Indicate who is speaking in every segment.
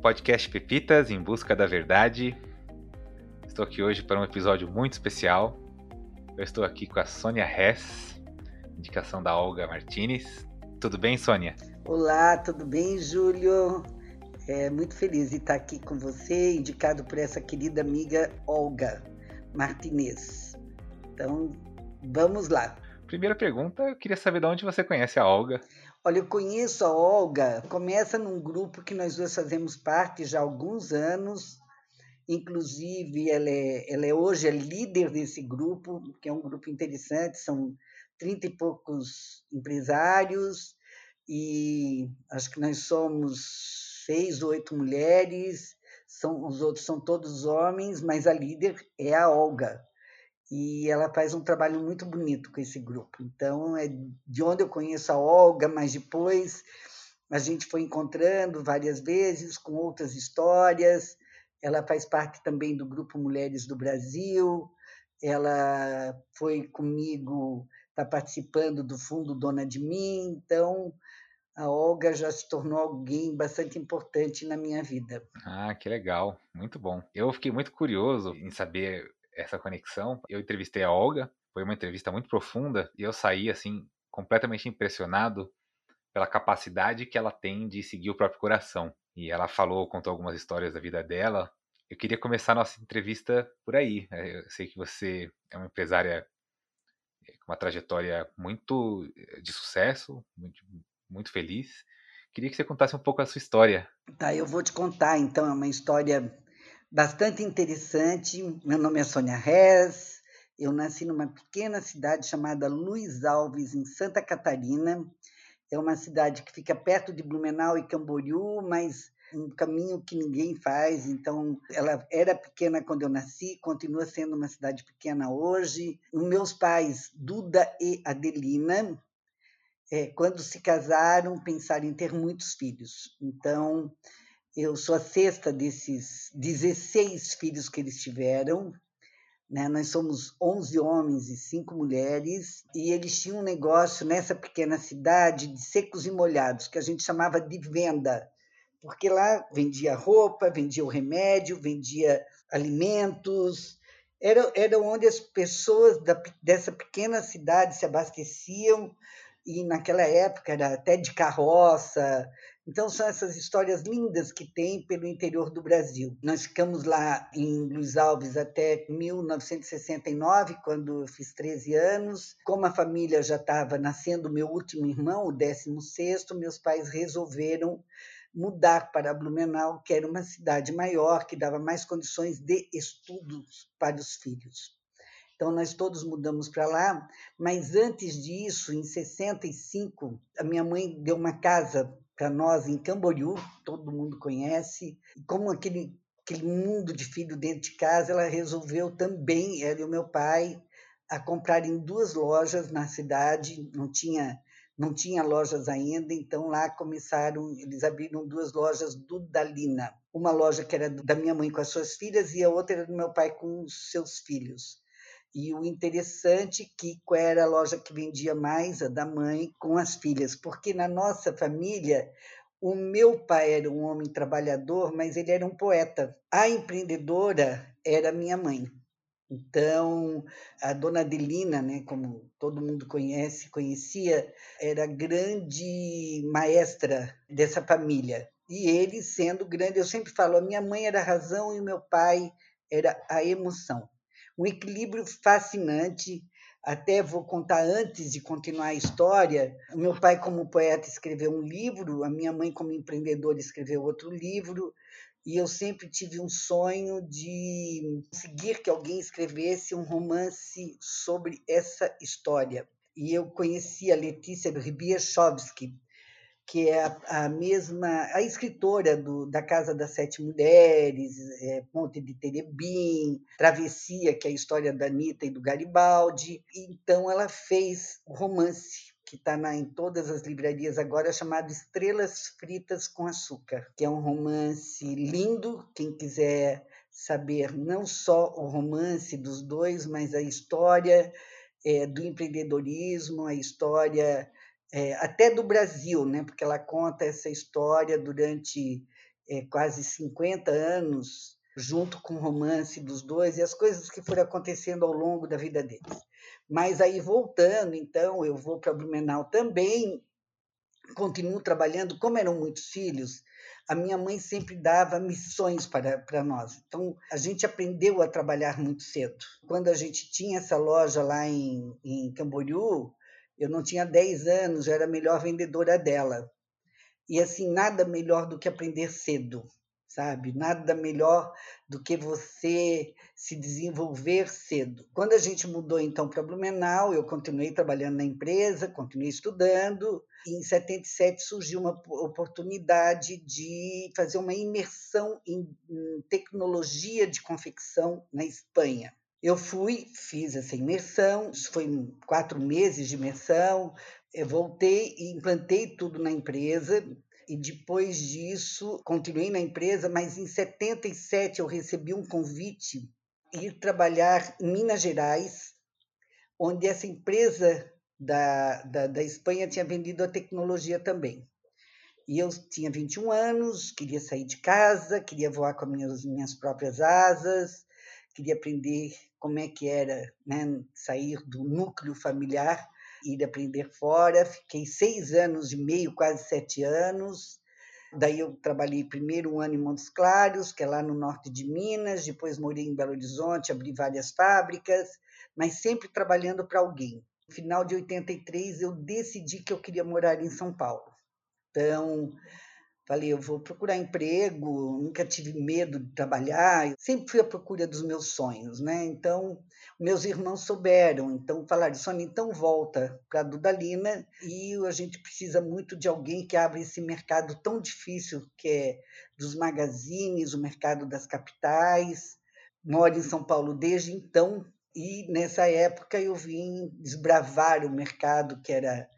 Speaker 1: podcast Pepitas em Busca da Verdade. Estou aqui hoje para um episódio muito especial. Eu estou aqui com a Sônia Hess, indicação da Olga Martinez. Tudo bem, Sônia?
Speaker 2: Olá, tudo bem, Júlio? É muito feliz de estar aqui com você, indicado por essa querida amiga Olga Martinez. Então, vamos lá.
Speaker 1: Primeira pergunta, eu queria saber de onde você conhece a Olga.
Speaker 2: Olha, eu conheço a Olga, começa num grupo que nós duas fazemos parte já há alguns anos. Inclusive, ela é, ela é hoje a líder desse grupo, que é um grupo interessante, são trinta e poucos empresários, e acho que nós somos seis ou oito mulheres, são, os outros são todos homens, mas a líder é a Olga e ela faz um trabalho muito bonito com esse grupo. Então, é de onde eu conheço a Olga, mas depois a gente foi encontrando várias vezes com outras histórias. Ela faz parte também do grupo Mulheres do Brasil. Ela foi comigo, está participando do Fundo Dona de Mim. Então, a Olga já se tornou alguém bastante importante na minha vida.
Speaker 1: Ah, que legal, muito bom. Eu fiquei muito curioso em saber essa conexão. Eu entrevistei a Olga, foi uma entrevista muito profunda e eu saí assim completamente impressionado pela capacidade que ela tem de seguir o próprio coração. E ela falou, contou algumas histórias da vida dela. Eu queria começar a nossa entrevista por aí. É, eu sei que você é uma empresária é, com uma trajetória muito eh, de sucesso, muito, muito feliz. Queria que você contasse um pouco a sua história.
Speaker 2: Tá, eu vou te contar então, é uma história bastante interessante. Meu nome é Sônia Rez, eu nasci numa pequena cidade chamada Luiz Alves, em Santa Catarina. É uma cidade que fica perto de Blumenau e Camboriú, mas um caminho que ninguém faz. Então, ela era pequena quando eu nasci, continua sendo uma cidade pequena hoje. Os meus pais, Duda e Adelina, é, quando se casaram, pensaram em ter muitos filhos. Então, eu sou a sexta desses 16 filhos que eles tiveram. Né? Nós somos 11 homens e 5 mulheres, e eles tinham um negócio nessa pequena cidade de secos e molhados, que a gente chamava de venda, porque lá vendia roupa, vendia o remédio, vendia alimentos. Era, era onde as pessoas da, dessa pequena cidade se abasteciam, e naquela época era até de carroça, então, são essas histórias lindas que tem pelo interior do Brasil. Nós ficamos lá em Luiz Alves até 1969, quando eu fiz 13 anos. Como a família já estava nascendo meu último irmão, o 16, meus pais resolveram mudar para Blumenau, que era uma cidade maior, que dava mais condições de estudos para os filhos. Então, nós todos mudamos para lá, mas antes disso, em 65, a minha mãe deu uma casa nós em Camboriú, todo mundo conhece. Como aquele, aquele mundo de filho dentro de casa, ela resolveu também, ela e o meu pai, a comprarem duas lojas na cidade, não tinha não tinha lojas ainda, então lá começaram, eles abriram duas lojas do Dalina. Uma loja que era da minha mãe com as suas filhas e a outra era do meu pai com os seus filhos. E o interessante é que qual era a loja que vendia mais? A da mãe com as filhas, porque na nossa família o meu pai era um homem trabalhador, mas ele era um poeta. A empreendedora era minha mãe. Então, a dona Adelina, né, como todo mundo conhece, conhecia, era grande maestra dessa família. E ele sendo grande, eu sempre falo, a minha mãe era a razão e o meu pai era a emoção um equilíbrio fascinante. Até vou contar antes de continuar a história. Meu pai, como poeta, escreveu um livro, a minha mãe, como empreendedora, escreveu outro livro. E eu sempre tive um sonho de conseguir que alguém escrevesse um romance sobre essa história. E eu conheci a Letícia Ribiechowski, que é a, a, mesma, a escritora do, da Casa das Sete Mulheres, é, Ponte de Terebim, Travessia, que é a história da Anitta e do Garibaldi. Então, ela fez o romance que está em todas as livrarias agora, chamado Estrelas Fritas com Açúcar, que é um romance lindo. Quem quiser saber não só o romance dos dois, mas a história é, do empreendedorismo, a história é, até do Brasil, né? porque ela conta essa história durante é, quase 50 anos, junto com o romance dos dois e as coisas que foram acontecendo ao longo da vida deles. Mas aí, voltando, então, eu vou para Blumenau também, continuo trabalhando, como eram muitos filhos, a minha mãe sempre dava missões para, para nós. Então, a gente aprendeu a trabalhar muito cedo. Quando a gente tinha essa loja lá em, em Camboriú, eu não tinha 10 anos, eu era a melhor vendedora dela. E assim, nada melhor do que aprender cedo sabe? Nada melhor do que você se desenvolver cedo. Quando a gente mudou então para Blumenau, eu continuei trabalhando na empresa, continuei estudando. E em 77 surgiu uma oportunidade de fazer uma imersão em tecnologia de confecção na Espanha. Eu fui, fiz essa imersão, foi quatro meses de imersão, eu voltei e implantei tudo na empresa, e depois disso continuei na empresa, mas em 77 eu recebi um convite ir trabalhar em Minas Gerais, onde essa empresa da, da, da Espanha tinha vendido a tecnologia também. E eu tinha 21 anos, queria sair de casa, queria voar com as minhas, minhas próprias asas, queria aprender como é que era né, sair do núcleo familiar ir aprender fora. Fiquei seis anos e meio, quase sete anos. Daí eu trabalhei primeiro um ano em Montes Claros, que é lá no norte de Minas, depois morei em Belo Horizonte, abri várias fábricas, mas sempre trabalhando para alguém. No final de 83 eu decidi que eu queria morar em São Paulo. Então, Falei, eu vou procurar emprego, nunca tive medo de trabalhar, sempre fui à procura dos meus sonhos, né? Então, meus irmãos souberam, então falaram, Sônia, então volta para a Dudalina e a gente precisa muito de alguém que abra esse mercado tão difícil que é dos magazines, o mercado das capitais. Moro em São Paulo desde então e nessa época eu vim desbravar o mercado que era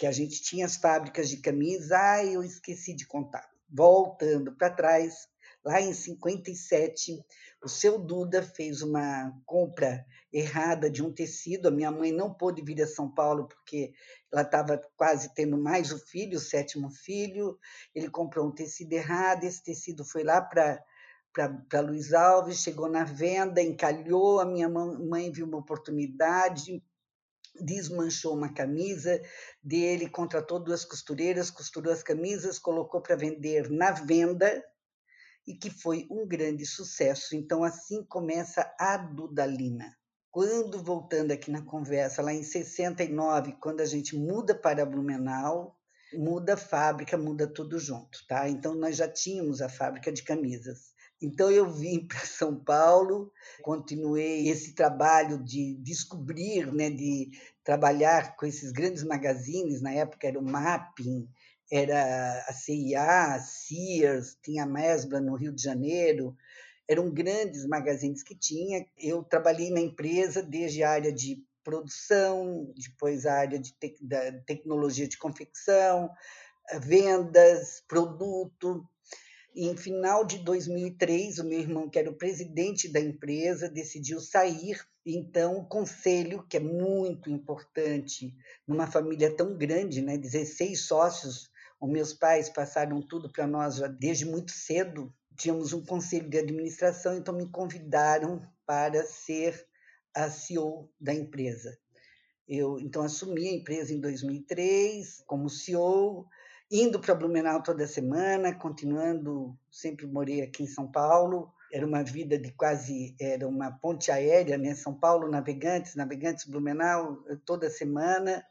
Speaker 2: que a gente tinha as fábricas de camisa, ah, eu esqueci de contar. Voltando para trás, lá em 57, o seu Duda fez uma compra errada de um tecido. A minha mãe não pôde vir a São Paulo porque ela estava quase tendo mais o filho, o sétimo filho. Ele comprou um tecido errado, esse tecido foi lá para para Luiz Alves, chegou na venda, encalhou, a minha mãe viu uma oportunidade, desmanchou uma camisa dele, contratou duas costureiras, costurou as camisas, colocou para vender na venda e que foi um grande sucesso. Então, assim começa a Dudalina. Quando, voltando aqui na conversa, lá em 69, quando a gente muda para Blumenau, muda a fábrica, muda tudo junto, tá? Então, nós já tínhamos a fábrica de camisas. Então eu vim para São Paulo, continuei esse trabalho de descobrir, né, de trabalhar com esses grandes magazines, na época era o Mapping, era a CIA, a Sears, tinha a Mesbla no Rio de Janeiro, eram grandes magazines que tinha. Eu trabalhei na empresa desde a área de produção, depois a área de te da tecnologia de confecção, vendas, produto, em final de 2003, o meu irmão, que era o presidente da empresa, decidiu sair. Então, o conselho, que é muito importante numa família tão grande, né, 16 sócios, os meus pais passaram tudo para nós já desde muito cedo. Tínhamos um conselho de administração, então me convidaram para ser a CEO da empresa. Eu então assumi a empresa em 2003 como CEO indo para Blumenau toda semana, continuando, sempre morei aqui em São Paulo. Era uma vida de quase, era uma ponte aérea, né? São Paulo, Navegantes, Navegantes, Blumenau, toda semana.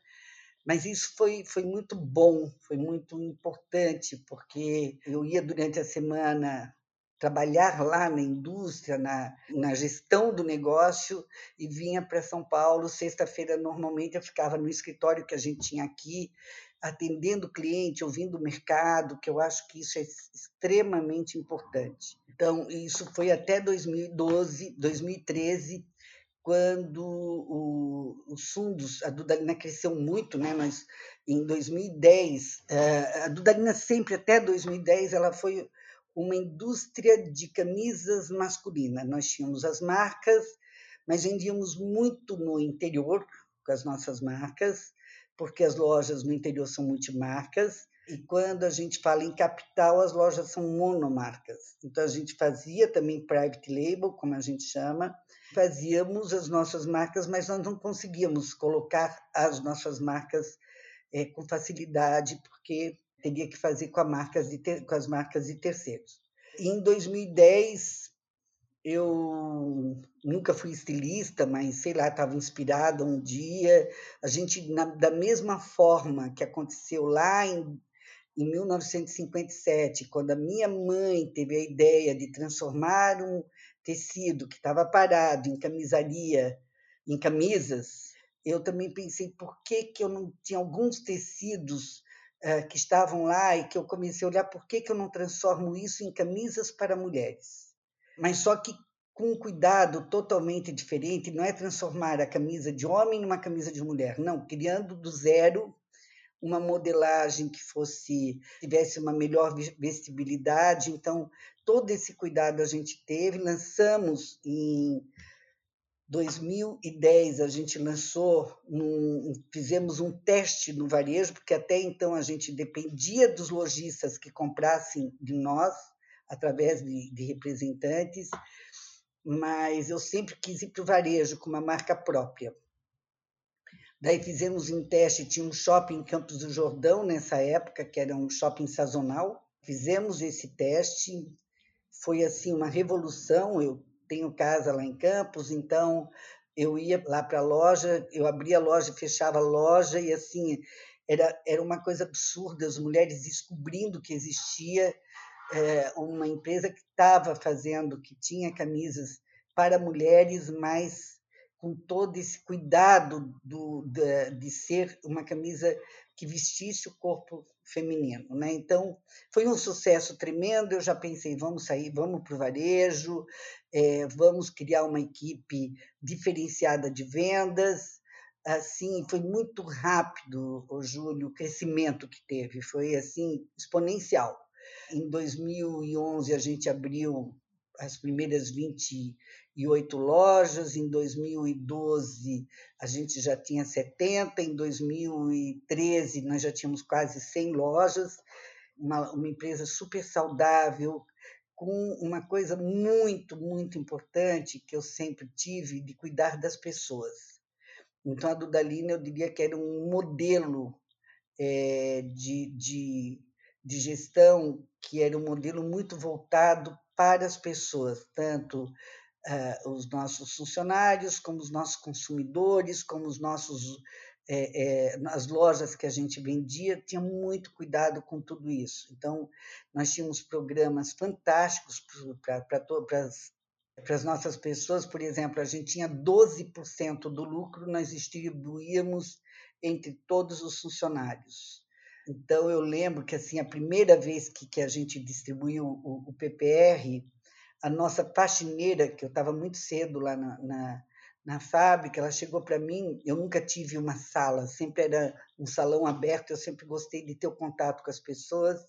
Speaker 2: Mas isso foi, foi muito bom, foi muito importante, porque eu ia durante a semana trabalhar lá na indústria, na, na gestão do negócio, e vinha para São Paulo. Sexta-feira, normalmente, eu ficava no escritório que a gente tinha aqui, atendendo o cliente, ouvindo o mercado, que eu acho que isso é extremamente importante. Então, isso foi até 2012, 2013, quando o, os fundos, a Dudalina cresceu muito, né? Nós, em 2010, eh, a Dudalina sempre, até 2010, ela foi uma indústria de camisas masculinas. Nós tínhamos as marcas, mas vendíamos muito no interior com as nossas marcas, porque as lojas no interior são multimarcas. E quando a gente fala em capital, as lojas são monomarcas. Então, a gente fazia também private label, como a gente chama, fazíamos as nossas marcas, mas nós não conseguíamos colocar as nossas marcas é, com facilidade, porque teria que fazer com, marcas ter, com as marcas de terceiros. E em 2010, eu nunca fui estilista, mas sei lá, estava inspirada um dia. A gente, na, da mesma forma que aconteceu lá em em 1957, quando a minha mãe teve a ideia de transformar um tecido que estava parado em camisaria, em camisas, eu também pensei por que, que eu não tinha alguns tecidos uh, que estavam lá e que eu comecei a olhar por que, que eu não transformo isso em camisas para mulheres. Mas só que com um cuidado totalmente diferente, não é transformar a camisa de homem numa camisa de mulher, não, criando do zero uma modelagem que fosse tivesse uma melhor vestibilidade. Então, todo esse cuidado a gente teve. Lançamos em 2010 a gente lançou, num, fizemos um teste no varejo, porque até então a gente dependia dos lojistas que comprassem de nós, através de, de representantes, mas eu sempre quis ir para o varejo com uma marca própria. Daí fizemos um teste, tinha um shopping em Campos do Jordão nessa época, que era um shopping sazonal. Fizemos esse teste, foi assim uma revolução. Eu tenho casa lá em Campos, então eu ia lá para a loja, eu abria a loja, fechava a loja e assim era era uma coisa absurda, as mulheres descobrindo que existia é, uma empresa que estava fazendo, que tinha camisas para mulheres, mas com todo esse cuidado do, de, de, ser uma camisa que vestisse o corpo feminino. Né? Então, foi um sucesso tremendo. Eu já pensei, vamos sair, vamos para o varejo, é, vamos criar uma equipe diferenciada de vendas. Assim, foi muito rápido, o Júlio, o crescimento que teve, foi assim exponencial. Em 2011 a gente abriu as primeiras 28 lojas, em 2012 a gente já tinha 70, em 2013 nós já tínhamos quase 100 lojas, uma, uma empresa super saudável, com uma coisa muito, muito importante que eu sempre tive de cuidar das pessoas. Então, a Dudalina, eu diria que era um modelo é, de, de, de gestão que era um modelo muito voltado para as pessoas, tanto uh, os nossos funcionários, como os nossos consumidores, como os nossos é, é, as lojas que a gente vendia, tinha muito cuidado com tudo isso. Então, nós tínhamos programas fantásticos para as nossas pessoas, por exemplo, a gente tinha 12% do lucro, nós distribuíamos entre todos os funcionários. Então, eu lembro que assim a primeira vez que, que a gente distribuiu o, o PPR, a nossa faxineira, que eu estava muito cedo lá na, na, na fábrica, ela chegou para mim. Eu nunca tive uma sala, sempre era um salão aberto, eu sempre gostei de ter o contato com as pessoas.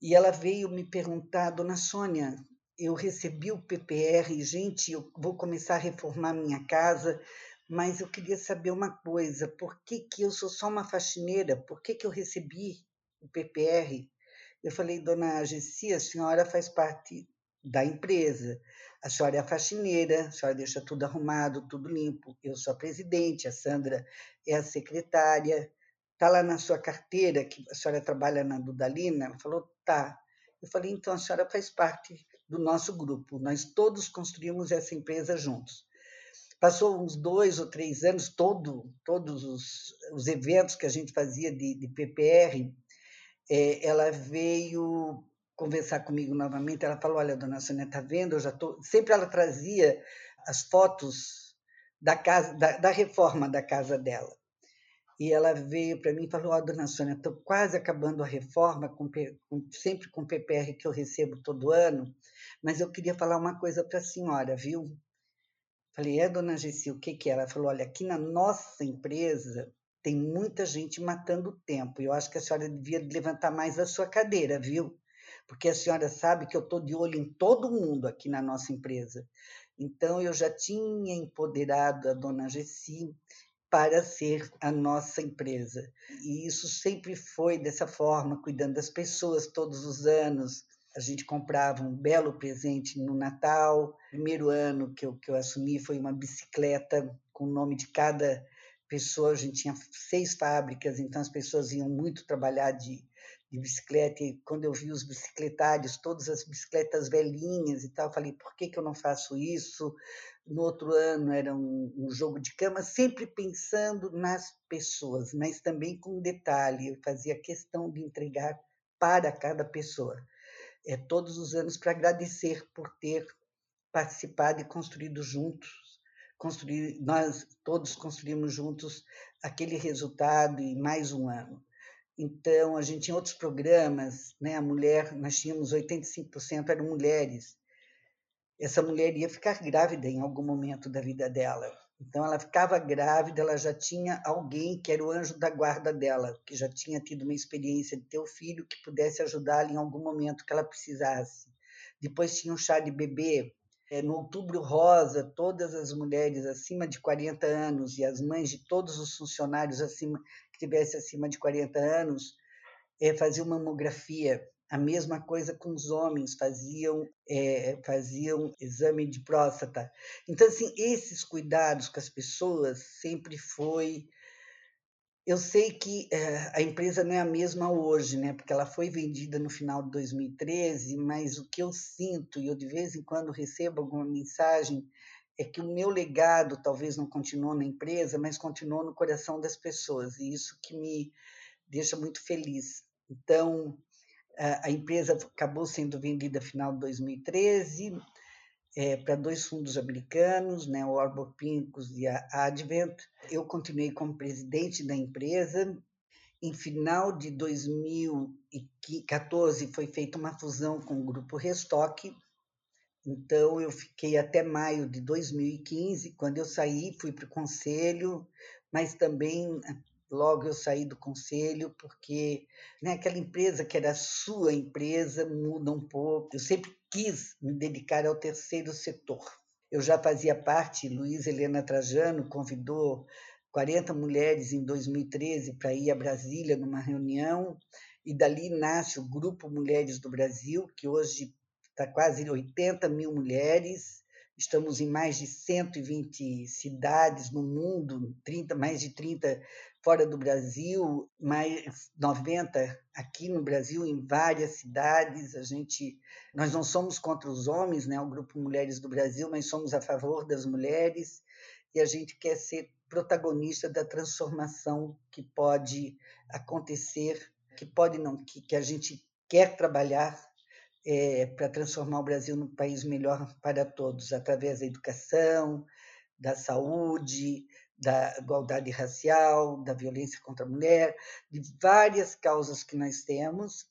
Speaker 2: E ela veio me perguntar, dona Sônia, eu recebi o PPR, gente, eu vou começar a reformar minha casa, mas eu queria saber uma coisa: por que, que eu sou só uma faxineira? Por que, que eu recebi o PPR? Eu falei, dona Gessi, a senhora faz parte da empresa. A senhora é a faxineira, a senhora deixa tudo arrumado, tudo limpo. Eu sou a presidente, a Sandra é a secretária. Está lá na sua carteira que a senhora trabalha na Dudalina? Ela falou, tá. Eu falei, então a senhora faz parte do nosso grupo. Nós todos construímos essa empresa juntos. Passou uns dois ou três anos, todo, todos os, os eventos que a gente fazia de, de PPR, é, ela veio conversar comigo novamente. Ela falou: Olha, dona Sônia, está vendo? Eu já tô. Sempre ela trazia as fotos da casa, da, da reforma da casa dela. E ela veio para mim e falou: Ó, oh, dona Sônia, estou quase acabando a reforma, com, com, sempre com PPR que eu recebo todo ano, mas eu queria falar uma coisa para a senhora, viu? Falei, é, dona Gessi, o que, que é? Ela falou, olha, aqui na nossa empresa tem muita gente matando tempo. Eu acho que a senhora devia levantar mais a sua cadeira, viu? Porque a senhora sabe que eu estou de olho em todo mundo aqui na nossa empresa. Então, eu já tinha empoderado a dona Gessi para ser a nossa empresa. E isso sempre foi dessa forma, cuidando das pessoas todos os anos. A gente comprava um belo presente no Natal. Primeiro ano que eu, que eu assumi foi uma bicicleta com o nome de cada pessoa. A gente tinha seis fábricas, então as pessoas iam muito trabalhar de, de bicicleta. E quando eu vi os bicicletários, todas as bicicletas velhinhas e tal, eu falei: por que, que eu não faço isso? no outro ano era um, um, jogo de cama, sempre pensando nas pessoas, mas também com detalhe, eu fazia questão de entregar para cada pessoa, é, todos os anos, para agradecer por ter participado e construído juntos, construir, nós todos construímos juntos aquele resultado e mais um ano. Então, a gente tinha outros programas, né? a mulher, nós tínhamos 85% eram mulheres, essa mulher ia ficar grávida em algum momento da vida dela. Então, ela ficava grávida, ela já tinha alguém que era o anjo da guarda dela, que já tinha tido uma experiência de ter o filho que pudesse ajudá-la em algum momento que ela precisasse. Depois tinha um chá de bebê. É, no Outubro Rosa, todas as mulheres acima de 40 anos e as mães de todos os funcionários acima que tivessem acima de 40 anos é, faziam mamografia a mesma coisa com os homens, faziam, é, faziam exame de próstata. Então, assim, esses cuidados com as pessoas sempre foi. Eu sei que é, a empresa não é a mesma hoje, né? porque ela foi vendida no final de 2013, mas o que eu sinto, e eu de vez em quando recebo alguma mensagem, é que o meu legado talvez não continuou na empresa, mas continuou no coração das pessoas, e isso que me deixa muito feliz. Então, a empresa acabou sendo vendida final de 2013 é, para dois fundos americanos, né, o Arbor Pincus e a Advent. Eu continuei como presidente da empresa. Em final de 2014 foi feita uma fusão com o grupo Restock. Então eu fiquei até maio de 2015. Quando eu saí, fui para o conselho, mas também Logo eu saí do conselho, porque né, aquela empresa que era sua empresa muda um pouco. Eu sempre quis me dedicar ao terceiro setor. Eu já fazia parte, Luiz Helena Trajano convidou 40 mulheres em 2013 para ir a Brasília numa reunião, e dali nasce o Grupo Mulheres do Brasil, que hoje está quase 80 mil mulheres, Estamos em mais de 120 cidades no mundo, 30, mais de 30 fora do Brasil, mais 90 aqui no Brasil, em várias cidades. A gente, nós não somos contra os homens, né, o Grupo Mulheres do Brasil, mas somos a favor das mulheres e a gente quer ser protagonista da transformação que pode acontecer, que pode não, que, que a gente quer trabalhar é, para transformar o Brasil num país melhor para todos, através da educação, da saúde, da igualdade racial, da violência contra a mulher, de várias causas que nós temos.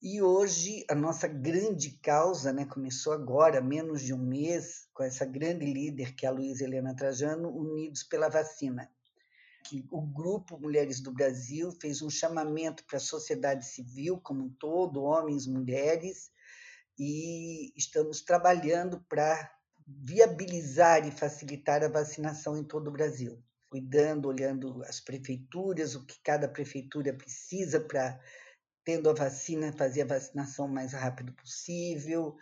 Speaker 2: E hoje a nossa grande causa, né, começou agora, menos de um mês, com essa grande líder que é a Luísa Helena Trajano, Unidos pela Vacina que o Grupo Mulheres do Brasil fez um chamamento para a sociedade civil como um todo, homens, mulheres, e estamos trabalhando para viabilizar e facilitar a vacinação em todo o Brasil, cuidando, olhando as prefeituras, o que cada prefeitura precisa para tendo a vacina, fazer a vacinação o mais rápido possível,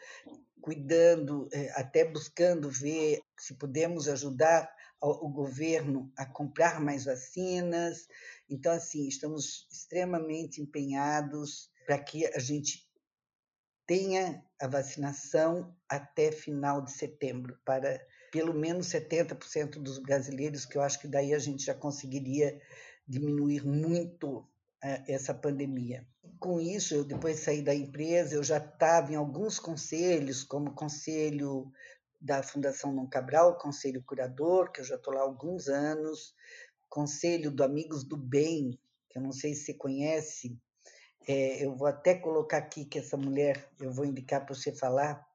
Speaker 2: cuidando, eh, até buscando ver se podemos ajudar o governo a comprar mais vacinas. Então, assim, estamos extremamente empenhados para que a gente tenha a vacinação até final de setembro, para pelo menos 70% dos brasileiros, que eu acho que daí a gente já conseguiria diminuir muito eh, essa pandemia. Com isso, eu depois saí da empresa, eu já estava em alguns conselhos, como o Conselho da Fundação Não Cabral, Conselho Curador, que eu já estou lá há alguns anos, Conselho do Amigos do Bem, que eu não sei se você conhece, é, eu vou até colocar aqui que essa mulher, eu vou indicar para você falar,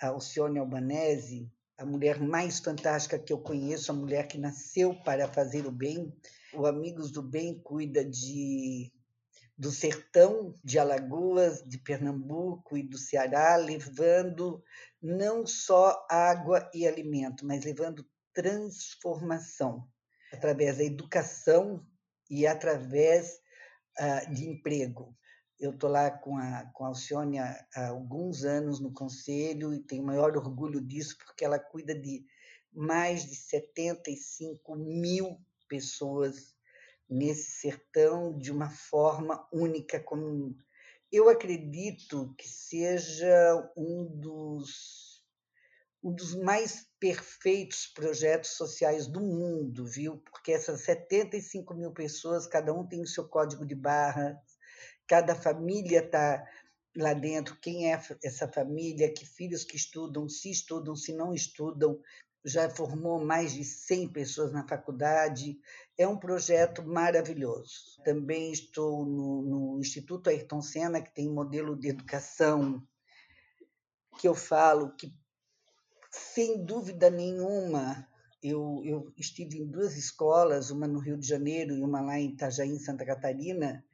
Speaker 2: a Alcione Albanese, a mulher mais fantástica que eu conheço, a mulher que nasceu para fazer o bem. O Amigos do Bem cuida de do sertão de Alagoas, de Pernambuco e do Ceará, levando não só água e alimento, mas levando transformação. através da educação e através uh, de emprego. Eu estou lá com a, com a Alcione há alguns anos no conselho e tenho maior orgulho disso, porque ela cuida de mais de 75 mil pessoas nesse sertão de uma forma única. Como eu acredito que seja um dos, um dos mais perfeitos projetos sociais do mundo, viu? Porque essas 75 mil pessoas, cada um tem o seu código de barra, cada família está lá dentro, quem é essa família, que filhos que estudam, se estudam, se não estudam, já formou mais de 100 pessoas na faculdade. É um projeto maravilhoso. Também estou no, no Instituto Ayrton Senna, que tem um modelo de educação que eu falo que, sem dúvida nenhuma, eu, eu estive em duas escolas, uma no Rio de Janeiro e uma lá em Itajaí, Santa Catarina,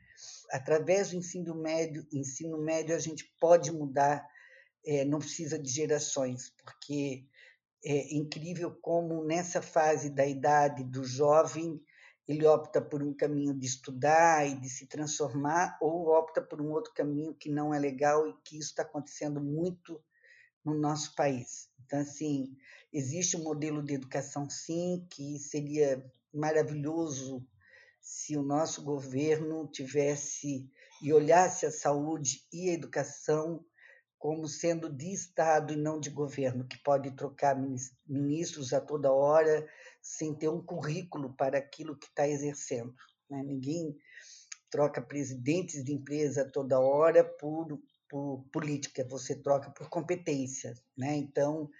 Speaker 2: através do ensino médio, ensino médio a gente pode mudar, é, não precisa de gerações, porque é incrível como nessa fase da idade do jovem ele opta por um caminho de estudar e de se transformar ou opta por um outro caminho que não é legal e que isso está acontecendo muito no nosso país. Então, assim, existe um modelo de educação, sim, que seria maravilhoso se o nosso governo tivesse e olhasse a saúde e a educação como sendo de Estado e não de governo, que pode trocar ministros a toda hora sem ter um currículo para aquilo que está exercendo. Né? Ninguém troca presidentes de empresa a toda hora por, por política, você troca por competência. Né? Então,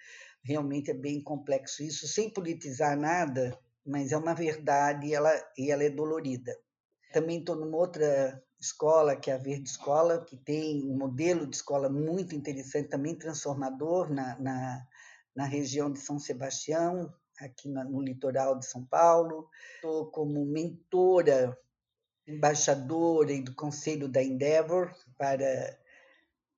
Speaker 2: realmente é bem complexo isso, sem politizar nada, mas é uma verdade e ela, e ela é dolorida. Também estou numa outra escola, que é a Verde Escola, que tem um modelo de escola muito interessante, também transformador na, na, na região de São Sebastião, aqui no, no litoral de São Paulo. Estou como mentora, embaixadora do Conselho da Endeavor para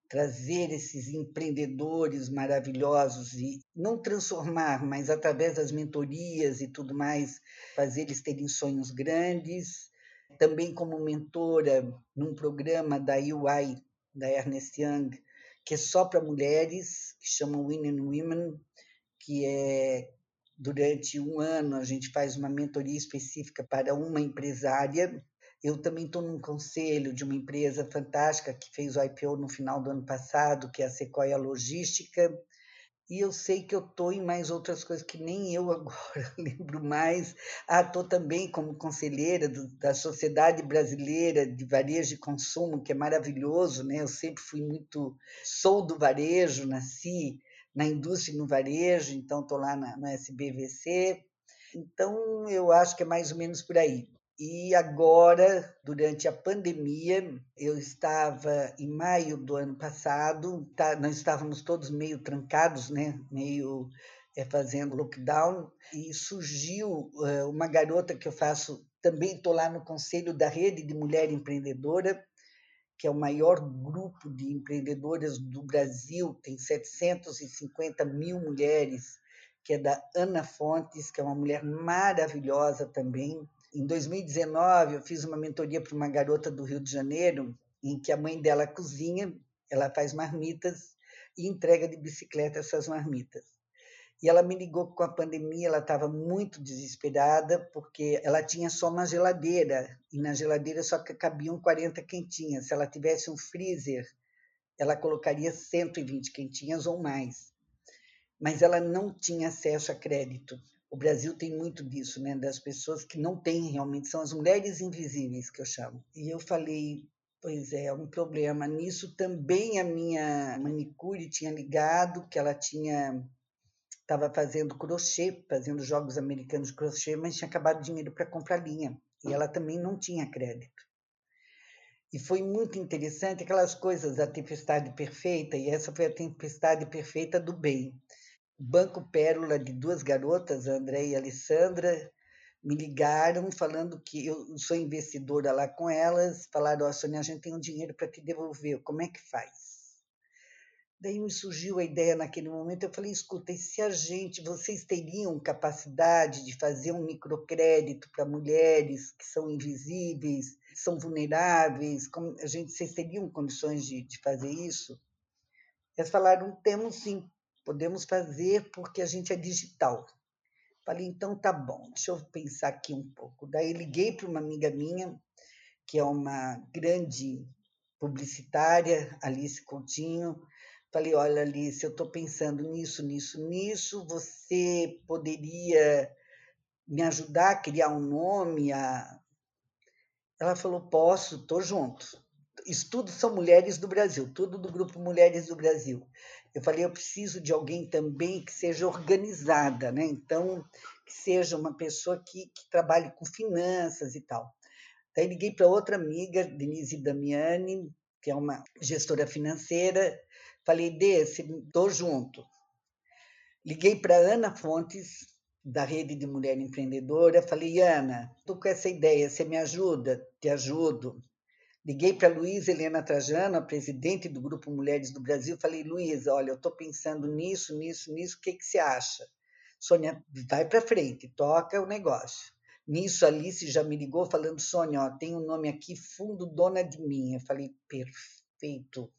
Speaker 2: trazer esses empreendedores maravilhosos e não transformar, mas através das mentorias e tudo mais, fazer eles terem sonhos grandes. Também como mentora num programa da UI, da Ernest Young, que é só para mulheres, que chama Women Women, que é durante um ano a gente faz uma mentoria específica para uma empresária eu também estou num conselho de uma empresa fantástica que fez o IPO no final do ano passado, que é a Sequoia Logística, e eu sei que eu estou em mais outras coisas que nem eu agora lembro mais. Ah, estou também como conselheira do, da Sociedade Brasileira de Varejo e Consumo, que é maravilhoso, né? Eu sempre fui muito... Sou do varejo, nasci na indústria e no varejo, então estou lá na, SBVC. Então, eu acho que é mais ou menos por aí. E agora, durante a pandemia, eu estava em maio do ano passado, tá, nós estávamos todos meio trancados, né? meio é, fazendo lockdown, e surgiu é, uma garota que eu faço, também estou lá no conselho da Rede de Mulher Empreendedora, que é o maior grupo de empreendedoras do Brasil, tem 750 mil mulheres, que é da Ana Fontes, que é uma mulher maravilhosa também, em 2019, eu fiz uma mentoria para uma garota do Rio de Janeiro, em que a mãe dela cozinha, ela faz marmitas e entrega de bicicleta essas marmitas. E ela me ligou com a pandemia, ela estava muito desesperada, porque ela tinha só uma geladeira, e na geladeira só cabiam 40 quentinhas. Se ela tivesse um freezer, ela colocaria 120 quentinhas ou mais. Mas ela não tinha acesso a crédito. O Brasil tem muito disso, né? Das pessoas que não têm realmente, são as mulheres invisíveis que eu chamo. E eu falei, pois é, um problema. Nisso também a minha manicure tinha ligado que ela tinha estava fazendo crochê, fazendo jogos americanos de crochê, mas tinha acabado dinheiro para comprar linha. E ela também não tinha crédito. E foi muito interessante aquelas coisas da tempestade perfeita, e essa foi a tempestade perfeita do bem. Banco Pérola de duas garotas, André e Alessandra, me ligaram falando que eu sou investidora lá com elas, falaram, ó, oh, Sônia, a gente tem um dinheiro para te devolver, como é que faz? Daí me surgiu a ideia naquele momento, eu falei, escuta, e se a gente, vocês teriam capacidade de fazer um microcrédito para mulheres que são invisíveis, que são vulneráveis, como a gente, vocês teriam condições de, de fazer isso? Eles falaram, temos sim, podemos fazer porque a gente é digital. Falei, então tá bom, deixa eu pensar aqui um pouco. Daí liguei para uma amiga minha, que é uma grande publicitária, Alice Coutinho, Falei, olha, Alice, eu estou pensando nisso, nisso, nisso. Você poderia me ajudar a criar um nome? A... Ela falou, posso, estou junto. Estudo são mulheres do Brasil, tudo do grupo Mulheres do Brasil. Eu falei, eu preciso de alguém também que seja organizada, né? Então, que seja uma pessoa que, que trabalhe com finanças e tal. Daí liguei para outra amiga, Denise Damiani, que é uma gestora financeira, Falei, desse, estou junto. Liguei para Ana Fontes, da Rede de Mulher Empreendedora. Falei, Ana, estou com essa ideia, você me ajuda? Te ajudo. Liguei para Luísa Helena Trajano, a presidente do Grupo Mulheres do Brasil. Falei, Luísa, olha, eu estou pensando nisso, nisso, nisso, o que, que você acha? Sônia, vai para frente, toca o negócio. Nisso, Alice já me ligou falando, Sônia, ó, tem um nome aqui, Fundo Dona de Mim. Eu falei, perfeito.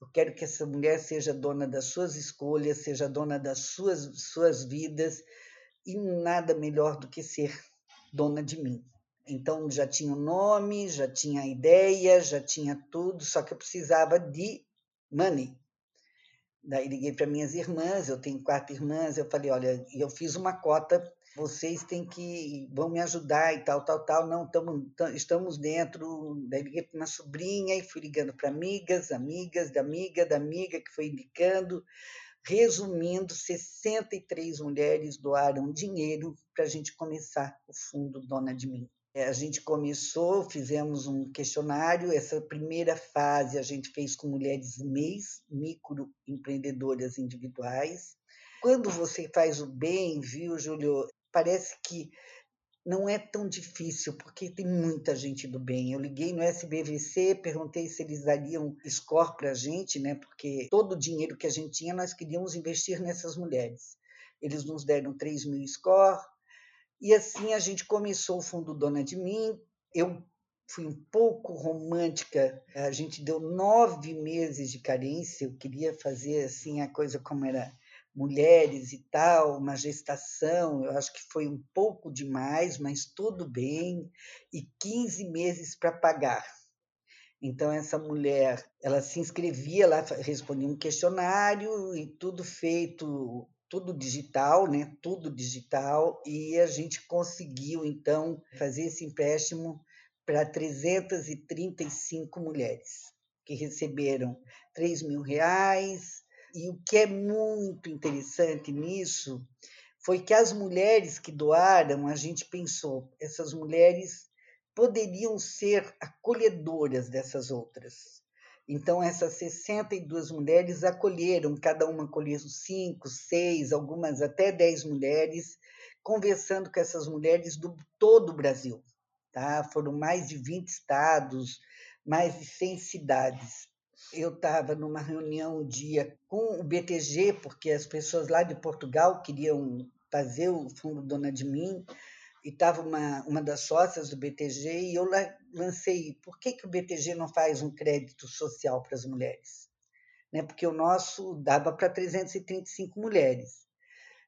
Speaker 2: Eu quero que essa mulher seja dona das suas escolhas, seja dona das suas, suas vidas, e nada melhor do que ser dona de mim. Então, já tinha o nome, já tinha a ideia, já tinha tudo, só que eu precisava de money. Daí liguei para minhas irmãs, eu tenho quatro irmãs, eu falei, olha, eu fiz uma cota vocês têm que vão me ajudar e tal, tal, tal. Não, tamo, estamos dentro. Daí liguei para uma sobrinha e fui ligando para amigas, amigas, da amiga, da amiga que foi indicando. Resumindo, 63 mulheres doaram dinheiro para a gente começar o fundo Dona de Mim. É, a gente começou, fizemos um questionário. Essa primeira fase a gente fez com mulheres MEIs, microempreendedoras individuais. Quando você faz o bem, viu, Júlio? parece que não é tão difícil, porque tem muita gente do bem. Eu liguei no SBVC, perguntei se eles dariam score para a gente, né? porque todo o dinheiro que a gente tinha nós queríamos investir nessas mulheres. Eles nos deram 3 mil score, e assim a gente começou o Fundo Dona de Mim. Eu fui um pouco romântica, a gente deu nove meses de carência, eu queria fazer assim a coisa como era mulheres e tal, uma gestação, eu acho que foi um pouco demais, mas tudo bem, e 15 meses para pagar. Então, essa mulher, ela se inscrevia, ela respondia um questionário e tudo feito, tudo digital, né? Tudo digital, e a gente conseguiu, então, fazer esse empréstimo para 335 mulheres, que receberam 3 mil reais, e o que é muito interessante nisso foi que as mulheres que doaram, a gente pensou, essas mulheres poderiam ser acolhedoras dessas outras. Então, essas 62 mulheres acolheram, cada uma acolheu cinco, seis, algumas até dez mulheres, conversando com essas mulheres do todo o Brasil. Tá? Foram mais de 20 estados, mais de 100 cidades eu estava numa reunião um dia com o BTG, porque as pessoas lá de Portugal queriam fazer o Fundo Dona de Mim, e estava uma, uma das sócias do BTG, e eu lancei, por que, que o BTG não faz um crédito social para as mulheres? Né? Porque o nosso dava para 335 mulheres.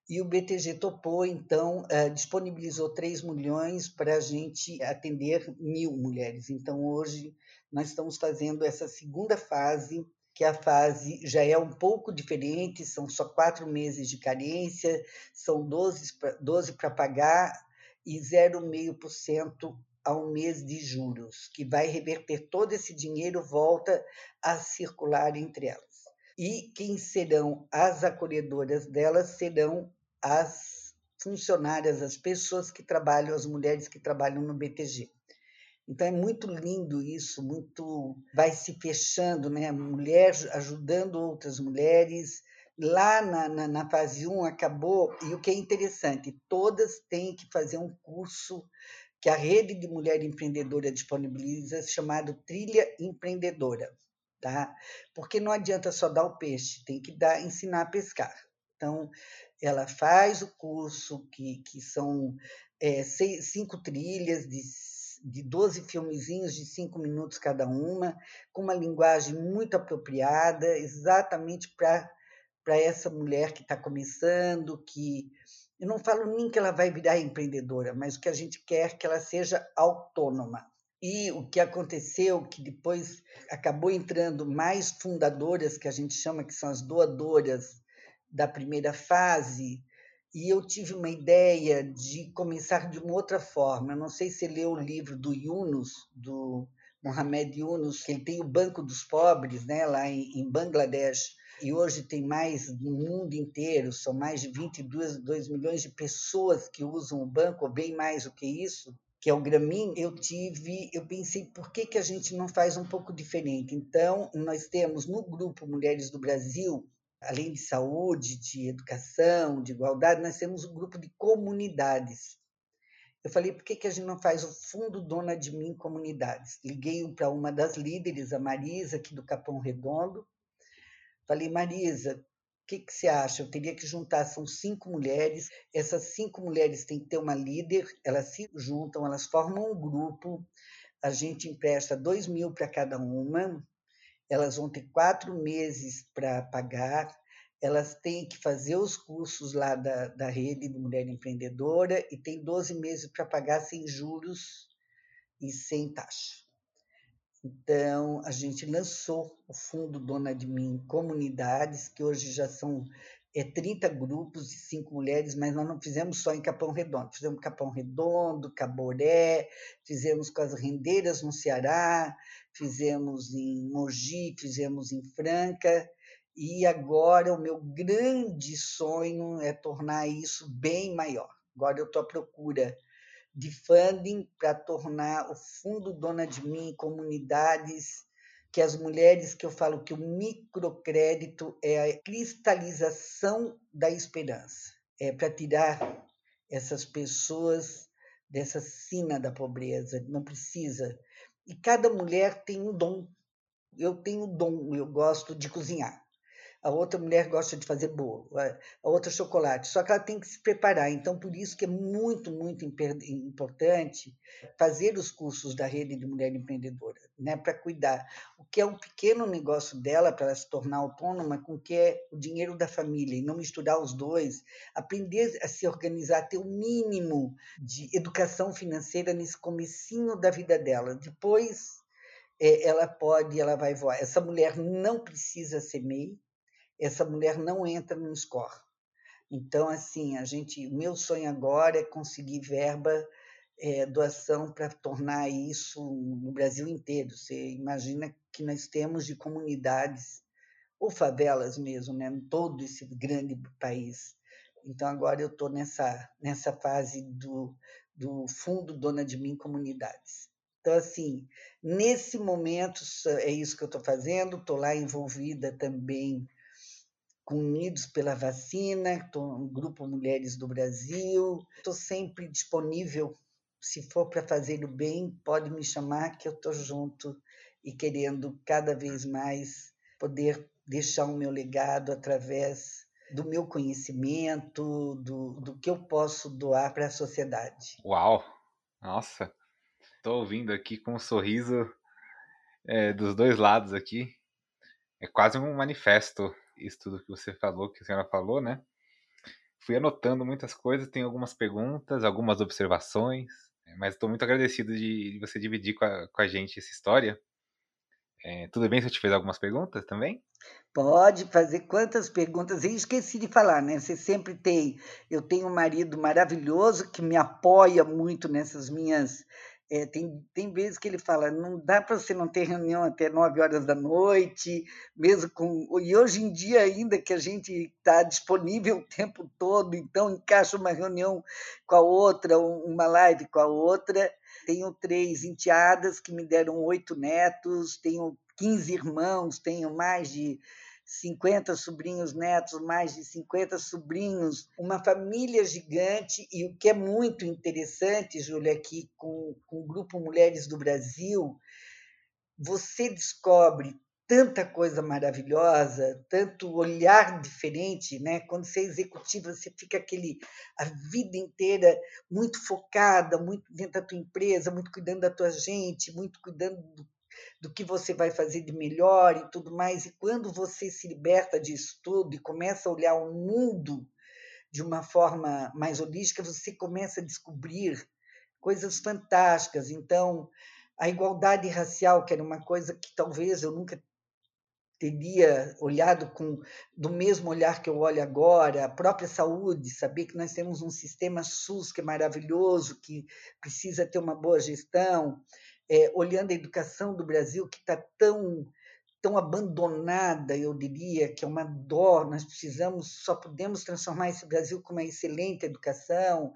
Speaker 2: E o BTG topou, então, uh, disponibilizou 3 milhões para a gente atender mil mulheres. Então, hoje, nós estamos fazendo essa segunda fase, que a fase já é um pouco diferente, são só quatro meses de carência, são 12 para 12 pagar e 0,5% ao mês de juros, que vai reverter todo esse dinheiro, volta a circular entre elas. E quem serão as acolhedoras delas serão as funcionárias, as pessoas que trabalham, as mulheres que trabalham no BTG. Então é muito lindo isso, muito vai se fechando, né? Mulher ajudando outras mulheres. Lá na, na, na fase 1 acabou, e o que é interessante, todas têm que fazer um curso que a Rede de Mulher Empreendedora disponibiliza, chamado Trilha Empreendedora. tá? Porque não adianta só dar o peixe, tem que dar, ensinar a pescar. Então, ela faz o curso, que, que são é, seis, cinco trilhas de, de 12 filmezinhos de cinco minutos cada uma, com uma linguagem muito apropriada, exatamente para essa mulher que está começando, que eu não falo nem que ela vai virar empreendedora, mas o que a gente quer é que ela seja autônoma. E o que aconteceu, que depois acabou entrando mais fundadoras, que a gente chama que são as doadoras da primeira fase, e eu tive uma ideia de começar de uma outra forma. Eu não sei se leu o livro do Yunus, do Mohamed Yunus, que ele tem o Banco dos Pobres, né, lá em Bangladesh, e hoje tem mais no mundo inteiro, são mais de 22 2 milhões de pessoas que usam o banco, ou bem mais do que isso, que é o Gramin, eu tive, eu pensei, por que, que a gente não faz um pouco diferente? Então, nós temos no grupo Mulheres do Brasil além de saúde, de educação, de igualdade, nós temos um grupo de comunidades. Eu falei, por que, que a gente não faz o Fundo Dona de Mim Comunidades? Liguei para uma das líderes, a Marisa, aqui do Capão Redondo. Falei, Marisa, o que, que você acha? Eu teria que juntar, são cinco mulheres. Essas cinco mulheres têm que ter uma líder, elas se juntam, elas formam um grupo. A gente empresta dois mil para cada uma, elas vão ter quatro meses para pagar, elas têm que fazer os cursos lá da, da rede de mulher empreendedora e tem 12 meses para pagar sem juros e sem taxa. Então, a gente lançou o Fundo Dona de Mim Comunidades, que hoje já são é, 30 grupos de cinco mulheres, mas nós não fizemos só em Capão Redondo, fizemos Capão Redondo, Caboré, fizemos com as rendeiras no Ceará, fizemos em Mogi, fizemos em Franca, e agora o meu grande sonho é tornar isso bem maior. Agora eu estou à procura de funding para tornar o Fundo Dona de Mim comunidades que as mulheres que eu falo que o microcrédito é a cristalização da esperança, é para tirar essas pessoas dessa sina da pobreza, não precisa. E cada mulher tem um dom. Eu tenho dom, eu gosto de cozinhar a outra mulher gosta de fazer bolo, a outra chocolate, só que ela tem que se preparar. Então, por isso que é muito, muito importante fazer os cursos da rede de mulher empreendedora, né, para cuidar. O que é um pequeno negócio dela, para ela se tornar autônoma, com o que é o dinheiro da família, e não misturar os dois, aprender a se organizar, ter o mínimo de educação financeira nesse comecinho da vida dela. Depois, eh, ela pode, ela vai voar. Essa mulher não precisa ser MEI, essa mulher não entra no score. Então, assim, a gente, meu sonho agora é conseguir verba, é, doação para tornar isso no Brasil inteiro. Você imagina que nós temos de comunidades ou favelas mesmo, né, em todo esse grande país. Então, agora eu estou nessa, nessa fase do, do Fundo Dona de Mim Comunidades. Então, assim, nesse momento, é isso que eu estou fazendo, estou lá envolvida também Unidos pela Vacina, estou no Grupo Mulheres do Brasil. Estou sempre disponível. Se for para fazer o bem, pode me chamar que eu estou junto e querendo cada vez mais poder deixar o meu legado através do meu conhecimento, do, do que eu posso doar para a sociedade.
Speaker 1: Uau! Nossa! Estou ouvindo aqui com um sorriso é, dos dois lados aqui. É quase um manifesto isso tudo que você falou, que a senhora falou, né? Fui anotando muitas coisas, tenho algumas perguntas, algumas observações, mas estou muito agradecido de, de, você dividir com a, com a gente essa história. É, tudo bem se eu te fizer algumas perguntas também?
Speaker 2: Pode fazer quantas perguntas. Eu esqueci de falar, né? Você sempre tem. Eu tenho um marido maravilhoso que me apoia muito nessas minhas é, tem, tem vezes que ele fala, não dá para você não ter reunião até nove horas da noite, mesmo com. E hoje em dia, ainda que a gente está disponível o tempo todo, então encaixa uma reunião com a outra, uma live com a outra. Tenho três enteadas que me deram oito netos, tenho 15 irmãos, tenho mais de 50 sobrinhos netos, mais de 50 sobrinhos, uma família gigante. E o que é muito interessante, Júlia, aqui é com, com o Grupo Mulheres do Brasil, você descobre tanta coisa maravilhosa, tanto olhar diferente, né? Quando você é executiva, você fica aquele a vida inteira muito focada, muito dentro da tua empresa, muito cuidando da tua gente, muito cuidando do, do que você vai fazer de melhor e tudo mais. E quando você se liberta disso tudo e começa a olhar o mundo de uma forma mais holística, você começa a descobrir coisas fantásticas. Então, a igualdade racial, que era uma coisa que talvez eu nunca teria olhado com do mesmo olhar que eu olho agora, a própria saúde, saber que nós temos um sistema SUS que é maravilhoso, que precisa ter uma boa gestão, é, olhando a educação do Brasil que está tão tão abandonada, eu diria, que é uma dó. Nós precisamos, só podemos transformar esse Brasil com uma excelente educação.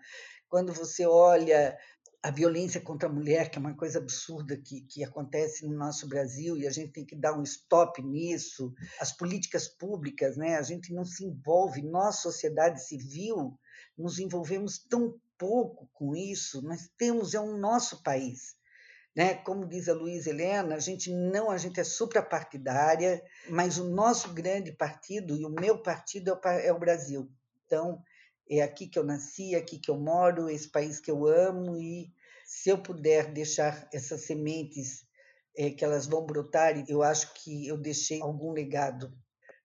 Speaker 2: Quando você olha a violência contra a mulher, que é uma coisa absurda que, que acontece no nosso Brasil, e a gente tem que dar um stop nisso. As políticas públicas, né? a gente não se envolve, nós, sociedade civil, nos envolvemos tão pouco com isso. Nós temos, é o um nosso país. Né? Como diz a Luísa Helena, a gente não, a gente é suprapartidária, mas o nosso grande partido e o meu partido é o, é o Brasil. Então, é aqui que eu nasci, é aqui que eu moro, esse país que eu amo e se eu puder deixar essas sementes é, que elas vão brotar, eu acho que eu deixei algum legado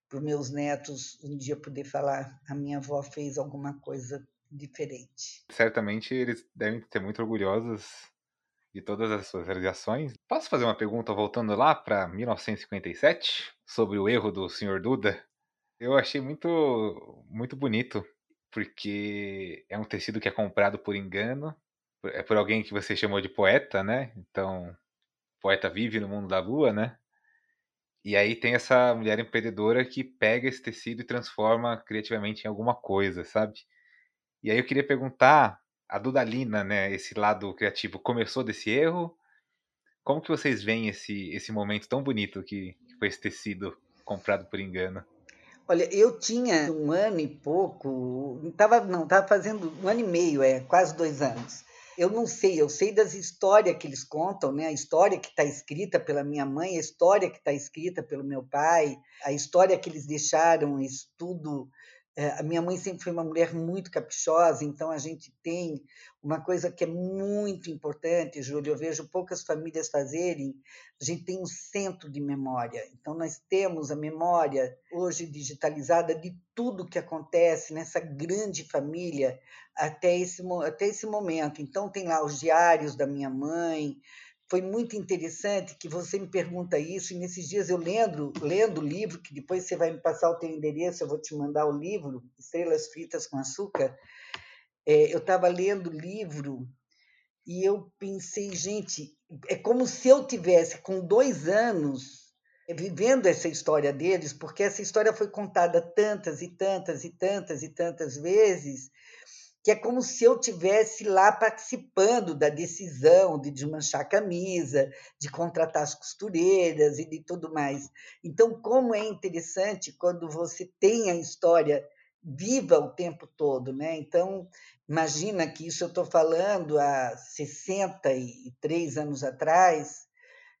Speaker 2: para os meus netos um dia poder falar a minha avó fez alguma coisa diferente.
Speaker 1: Certamente eles devem ser muito orgulhosos de todas as suas realizações. Posso fazer uma pergunta voltando lá para 1957 sobre o erro do Sr. Duda? Eu achei muito muito bonito porque é um tecido que é comprado por engano, é por alguém que você chamou de poeta, né? Então, poeta vive no mundo da lua, né? E aí tem essa mulher empreendedora que pega esse tecido e transforma criativamente em alguma coisa, sabe? E aí eu queria perguntar, a Dudalina, né, esse lado criativo, começou desse erro? Como que vocês veem esse, esse momento tão bonito que, que foi esse tecido comprado por engano?
Speaker 2: Olha, eu tinha um ano e pouco, tava, não, estava fazendo um ano e meio, é, quase dois anos. Eu não sei, eu sei das histórias que eles contam, né? a história que está escrita pela minha mãe, a história que está escrita pelo meu pai, a história que eles deixaram, isso tudo a minha mãe sempre foi uma mulher muito caprichosa, então a gente tem uma coisa que é muito importante, Júlio, eu vejo poucas famílias fazerem, a gente tem um centro de memória. Então nós temos a memória hoje digitalizada de tudo que acontece nessa grande família até esse, até esse momento. Então tem lá os diários da minha mãe, foi muito interessante que você me pergunta isso, e nesses dias eu lendo, lendo o livro, que depois você vai me passar o teu endereço, eu vou te mandar o livro, Estrelas Fritas com Açúcar. É, eu estava lendo o livro e eu pensei, gente, é como se eu tivesse com dois anos vivendo essa história deles, porque essa história foi contada tantas e tantas e tantas e tantas vezes que é como se eu tivesse lá participando da decisão de desmanchar a camisa, de contratar as costureiras e de tudo mais. Então, como é interessante quando você tem a história viva o tempo todo, né? Então, imagina que isso eu estou falando há 63 anos atrás,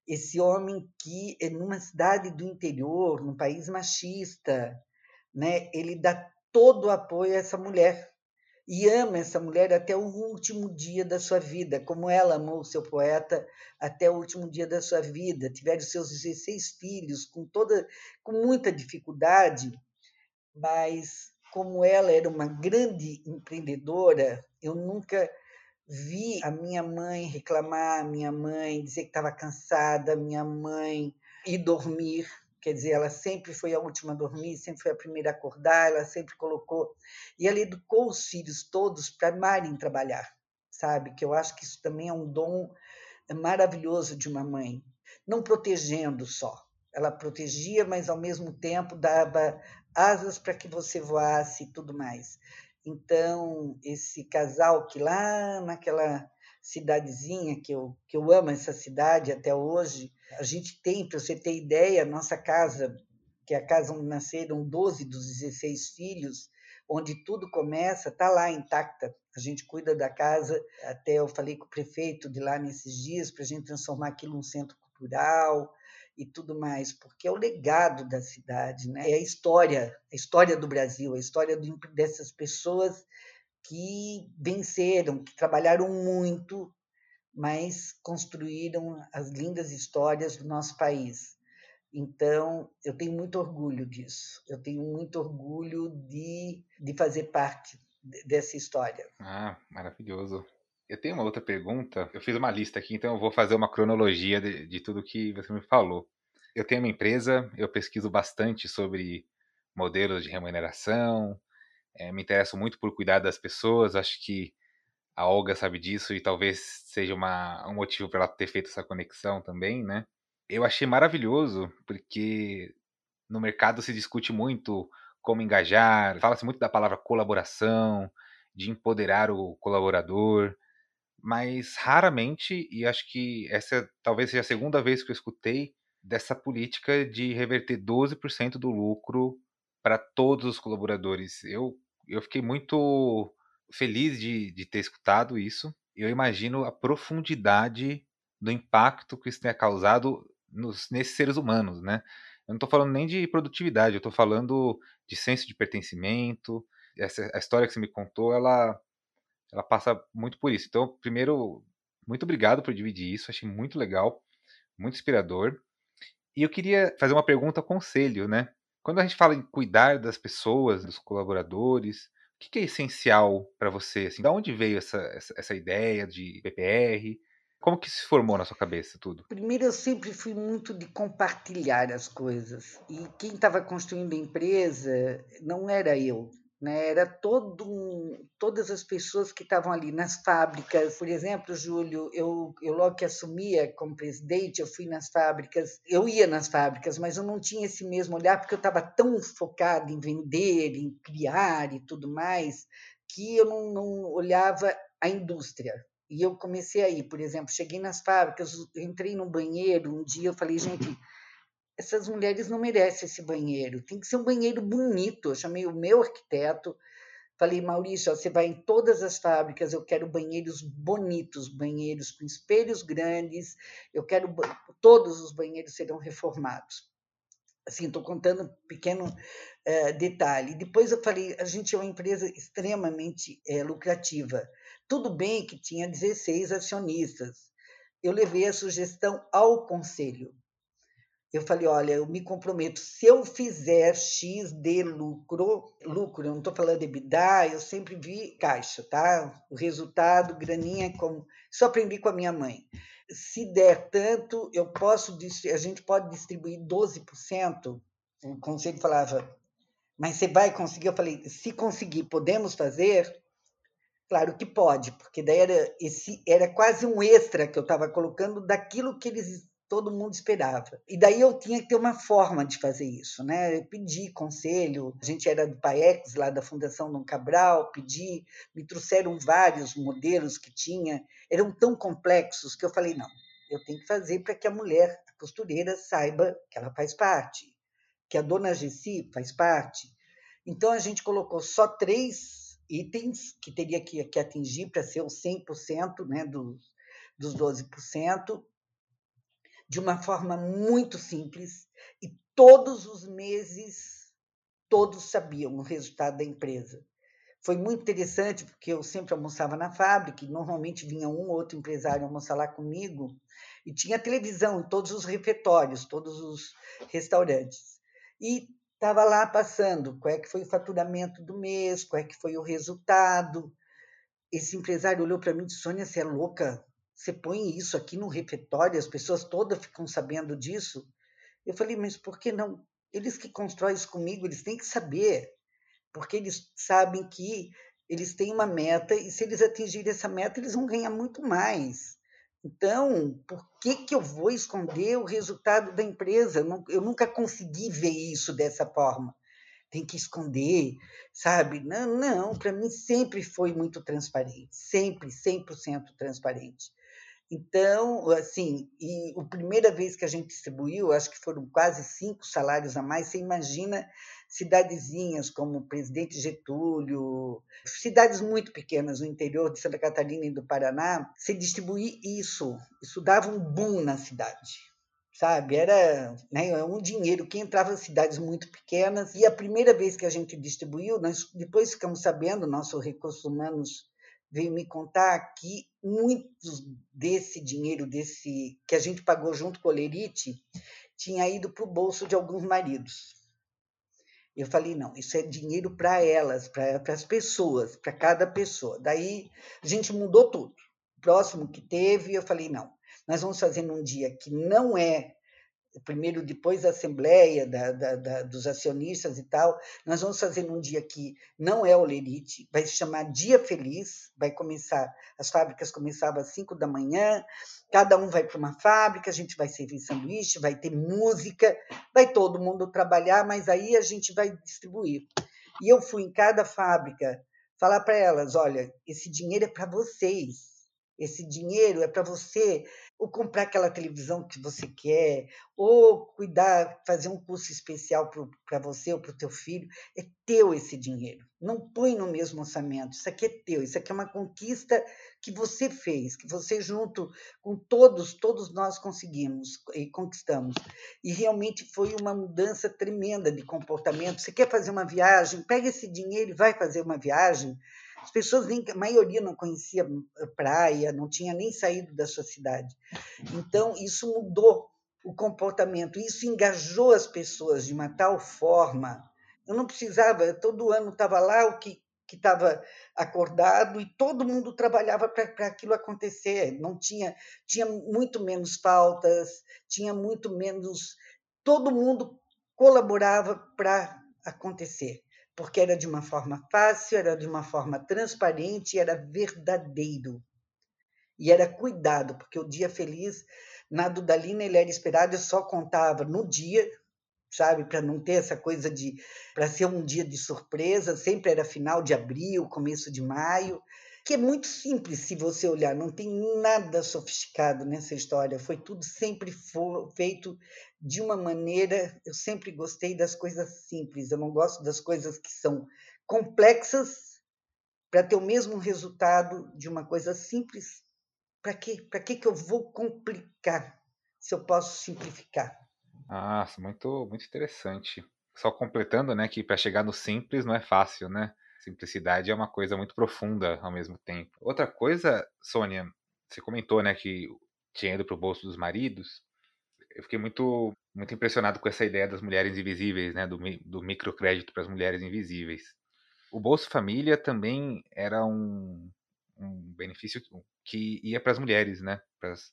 Speaker 2: esse homem que, é numa cidade do interior, num país machista, né? ele dá todo o apoio a essa mulher, e ama essa mulher até o último dia da sua vida, como ela amou o seu poeta até o último dia da sua vida. Tiveram seus 16 filhos com toda com muita dificuldade, mas como ela era uma grande empreendedora, eu nunca vi a minha mãe reclamar, a minha mãe dizer que estava cansada, a minha mãe ir dormir Quer dizer, ela sempre foi a última a dormir, sempre foi a primeira a acordar, ela sempre colocou. E ela educou os filhos todos para amarem trabalhar, sabe? Que eu acho que isso também é um dom maravilhoso de uma mãe. Não protegendo só. Ela protegia, mas ao mesmo tempo dava asas para que você voasse e tudo mais. Então, esse casal que lá naquela cidadezinha, que eu, que eu amo essa cidade até hoje, a gente tem, para você ter ideia, nossa casa, que é a casa onde nasceram 12 dos 16 filhos, onde tudo começa, está lá intacta. A gente cuida da casa. Até eu falei com o prefeito de lá nesses dias para a gente transformar aquilo num centro cultural e tudo mais, porque é o legado da cidade, né? é a história, a história do Brasil, a história dessas pessoas que venceram, que trabalharam muito, mas construíram as lindas histórias do nosso país. Então, eu tenho muito orgulho disso. Eu tenho muito orgulho de, de fazer parte dessa história.
Speaker 1: Ah, maravilhoso. Eu tenho uma outra pergunta. Eu fiz uma lista aqui, então eu vou fazer uma cronologia de, de tudo que você me falou. Eu tenho uma empresa, eu pesquiso bastante sobre modelos de remuneração, é, me interesso muito por cuidar das pessoas. Acho que a Olga sabe disso e talvez seja uma, um motivo para ela ter feito essa conexão também, né? Eu achei maravilhoso porque no mercado se discute muito como engajar, fala-se muito da palavra colaboração, de empoderar o colaborador, mas raramente, e acho que essa talvez seja a segunda vez que eu escutei dessa política de reverter 12% do lucro para todos os colaboradores. Eu, eu fiquei muito feliz de, de ter escutado isso. Eu imagino a profundidade do impacto que isso tenha causado nos, nesses seres humanos, né? Eu não estou falando nem de produtividade, eu estou falando de senso de pertencimento. Essa, a história que você me contou, ela, ela passa muito por isso. Então, primeiro, muito obrigado por dividir isso, achei muito legal, muito inspirador. E eu queria fazer uma pergunta conselho, né? Quando a gente fala em cuidar das pessoas, dos colaboradores, que, que é essencial para você? Assim, da onde veio essa, essa, essa, ideia de PPR? Como que se formou na sua cabeça tudo?
Speaker 2: Primeiro, eu sempre fui muito de compartilhar as coisas. E quem estava construindo a empresa não era eu, né? Era todo um, todas as pessoas que estavam ali nas fábricas. Por exemplo, Júlio, eu, eu logo que assumia como presidente, eu fui nas fábricas. Eu ia nas fábricas, mas eu não tinha esse mesmo olhar porque eu estava tão focado em vender, em criar e tudo mais, que eu não, não olhava a indústria. E eu comecei aí, por exemplo, cheguei nas fábricas, entrei no banheiro um dia, eu falei, gente, essas mulheres não merecem esse banheiro, tem que ser um banheiro bonito. Eu chamei o meu arquiteto, falei, Maurício, você vai em todas as fábricas, eu quero banheiros bonitos, banheiros com espelhos grandes, eu quero todos os banheiros serão reformados. Assim, estou contando um pequeno uh, detalhe. Depois eu falei, a gente é uma empresa extremamente uh, lucrativa. Tudo bem que tinha 16 acionistas. Eu levei a sugestão ao conselho eu falei, olha, eu me comprometo, se eu fizer X de lucro, lucro, eu não estou falando de EBITDA, eu sempre vi caixa, tá? O resultado, graninha, como. Isso aprendi com a minha mãe. Se der tanto, eu posso, a gente pode distribuir 12%. O conselho falava, mas você vai conseguir? Eu falei, se conseguir, podemos fazer? Claro que pode, porque daí era, esse, era quase um extra que eu estava colocando daquilo que eles todo mundo esperava. E daí eu tinha que ter uma forma de fazer isso, né? Eu pedi conselho, a gente era do PAEX, lá da Fundação Dom Cabral, pedi, me trouxeram vários modelos que tinha, eram tão complexos que eu falei, não, eu tenho que fazer para que a mulher, a costureira, saiba que ela faz parte, que a dona Gessi faz parte. Então a gente colocou só três itens que teria que, que atingir para ser os 100% né, dos, dos 12%, de uma forma muito simples e todos os meses todos sabiam o resultado da empresa. Foi muito interessante porque eu sempre almoçava na fábrica e normalmente vinha um ou outro empresário almoçar lá comigo e tinha televisão em todos os refeitórios, todos os restaurantes. E estava lá passando qual é que foi o faturamento do mês, qual é que foi o resultado. Esse empresário olhou para mim e disse, Sônia, você é louca? Você põe isso aqui no refeitório, as pessoas todas ficam sabendo disso. Eu falei, mas por que não? Eles que constroem isso comigo, eles têm que saber, porque eles sabem que eles têm uma meta e se eles atingirem essa meta, eles vão ganhar muito mais. Então, por que, que eu vou esconder o resultado da empresa? Eu nunca consegui ver isso dessa forma. Tem que esconder, sabe? Não, não, para mim sempre foi muito transparente, sempre, 100% transparente. Então, assim, e a primeira vez que a gente distribuiu, acho que foram quase cinco salários a mais. Você imagina cidadezinhas como Presidente Getúlio, cidades muito pequenas no interior de Santa Catarina e do Paraná, se distribuir isso, isso dava um boom na cidade. sabe? Era né, um dinheiro que entrava em cidades muito pequenas. E a primeira vez que a gente distribuiu, nós depois ficamos sabendo, nosso recursos humanos veio me contar que muitos desse dinheiro desse que a gente pagou junto com o Lerite tinha ido para o bolso de alguns maridos. Eu falei, não, isso é dinheiro para elas, para as pessoas, para cada pessoa. Daí a gente mudou tudo. Próximo que teve, eu falei, não, nós vamos fazer num dia que não é primeiro depois da assembleia da, da, da, dos acionistas e tal, nós vamos fazer num dia que não é o Lerite, vai se chamar Dia Feliz, vai começar, as fábricas começavam às 5 da manhã, cada um vai para uma fábrica, a gente vai servir sanduíche, vai ter música, vai todo mundo trabalhar, mas aí a gente vai distribuir. E eu fui em cada fábrica falar para elas, olha, esse dinheiro é para vocês, esse dinheiro é para você ou comprar aquela televisão que você quer, ou cuidar, fazer um curso especial para você ou para o teu filho. É teu esse dinheiro. Não põe no mesmo orçamento. Isso aqui é teu. Isso aqui é uma conquista que você fez, que você junto com todos, todos nós conseguimos e conquistamos. E realmente foi uma mudança tremenda de comportamento. Você quer fazer uma viagem? Pega esse dinheiro e vai fazer uma viagem as pessoas, nem, a maioria não conhecia praia, não tinha nem saído da sua cidade. Então, isso mudou o comportamento, isso engajou as pessoas de uma tal forma. Eu não precisava, todo ano estava lá o que que estava acordado e todo mundo trabalhava para aquilo acontecer. Não tinha tinha muito menos faltas, tinha muito menos todo mundo colaborava para acontecer porque era de uma forma fácil, era de uma forma transparente, era verdadeiro. E era cuidado, porque o dia feliz na Dudalina ele era esperado, eu só contava no dia, sabe, para não ter essa coisa de para ser um dia de surpresa, sempre era final de abril, começo de maio, que é muito simples se você olhar, não tem nada sofisticado nessa história, foi tudo sempre feito de uma maneira. Eu sempre gostei das coisas simples, eu não gosto das coisas que são complexas para ter o mesmo resultado de uma coisa simples. Para quê? Para que, que eu vou complicar se eu posso simplificar?
Speaker 1: Ah, muito, muito interessante. Só completando, né, que para chegar no simples não é fácil, né? Simplicidade é uma coisa muito profunda ao mesmo tempo. Outra coisa, Sônia, você comentou, né, que tinha ido para o bolso dos maridos. Eu fiquei muito, muito impressionado com essa ideia das mulheres invisíveis, né, do, do microcrédito para as mulheres invisíveis. O Bolsa Família também era um, um benefício que ia para as mulheres, né? Pras...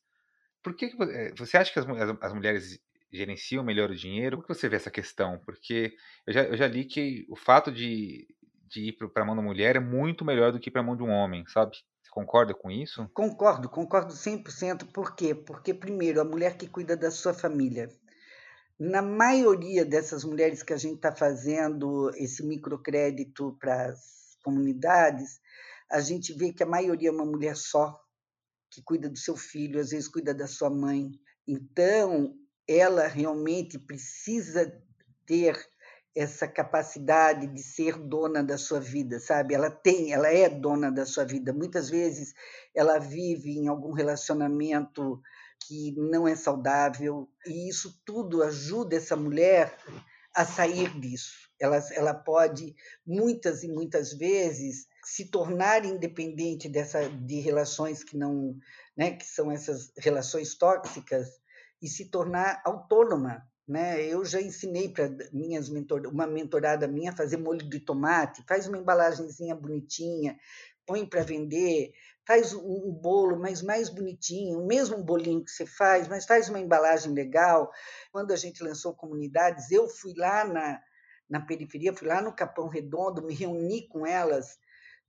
Speaker 1: Por que, que eh, você acha que as, as, mulheres gerenciam melhor o dinheiro? Como você vê essa questão? Porque eu já, eu já li que o fato de de ir para a mão da mulher é muito melhor do que para a mão de um homem, sabe? Você concorda com isso?
Speaker 2: Concordo, concordo 100%. Por quê? Porque, primeiro, a mulher que cuida da sua família. Na maioria dessas mulheres que a gente está fazendo esse microcrédito para as comunidades, a gente vê que a maioria é uma mulher só, que cuida do seu filho, às vezes cuida da sua mãe. Então, ela realmente precisa ter essa capacidade de ser dona da sua vida, sabe? Ela tem, ela é dona da sua vida. Muitas vezes ela vive em algum relacionamento que não é saudável e isso tudo ajuda essa mulher a sair disso. Ela, ela pode muitas e muitas vezes se tornar independente dessa de relações que não, né, que são essas relações tóxicas e se tornar autônoma, né? Eu já ensinei para minhas mentor, uma mentorada minha fazer molho de tomate, faz uma embalagenzinha bonitinha, põe para vender, faz um bolo, mas mais bonitinho, o mesmo bolinho que você faz, mas faz uma embalagem legal. Quando a gente lançou comunidades, eu fui lá na, na periferia, fui lá no Capão Redondo, me reuni com elas.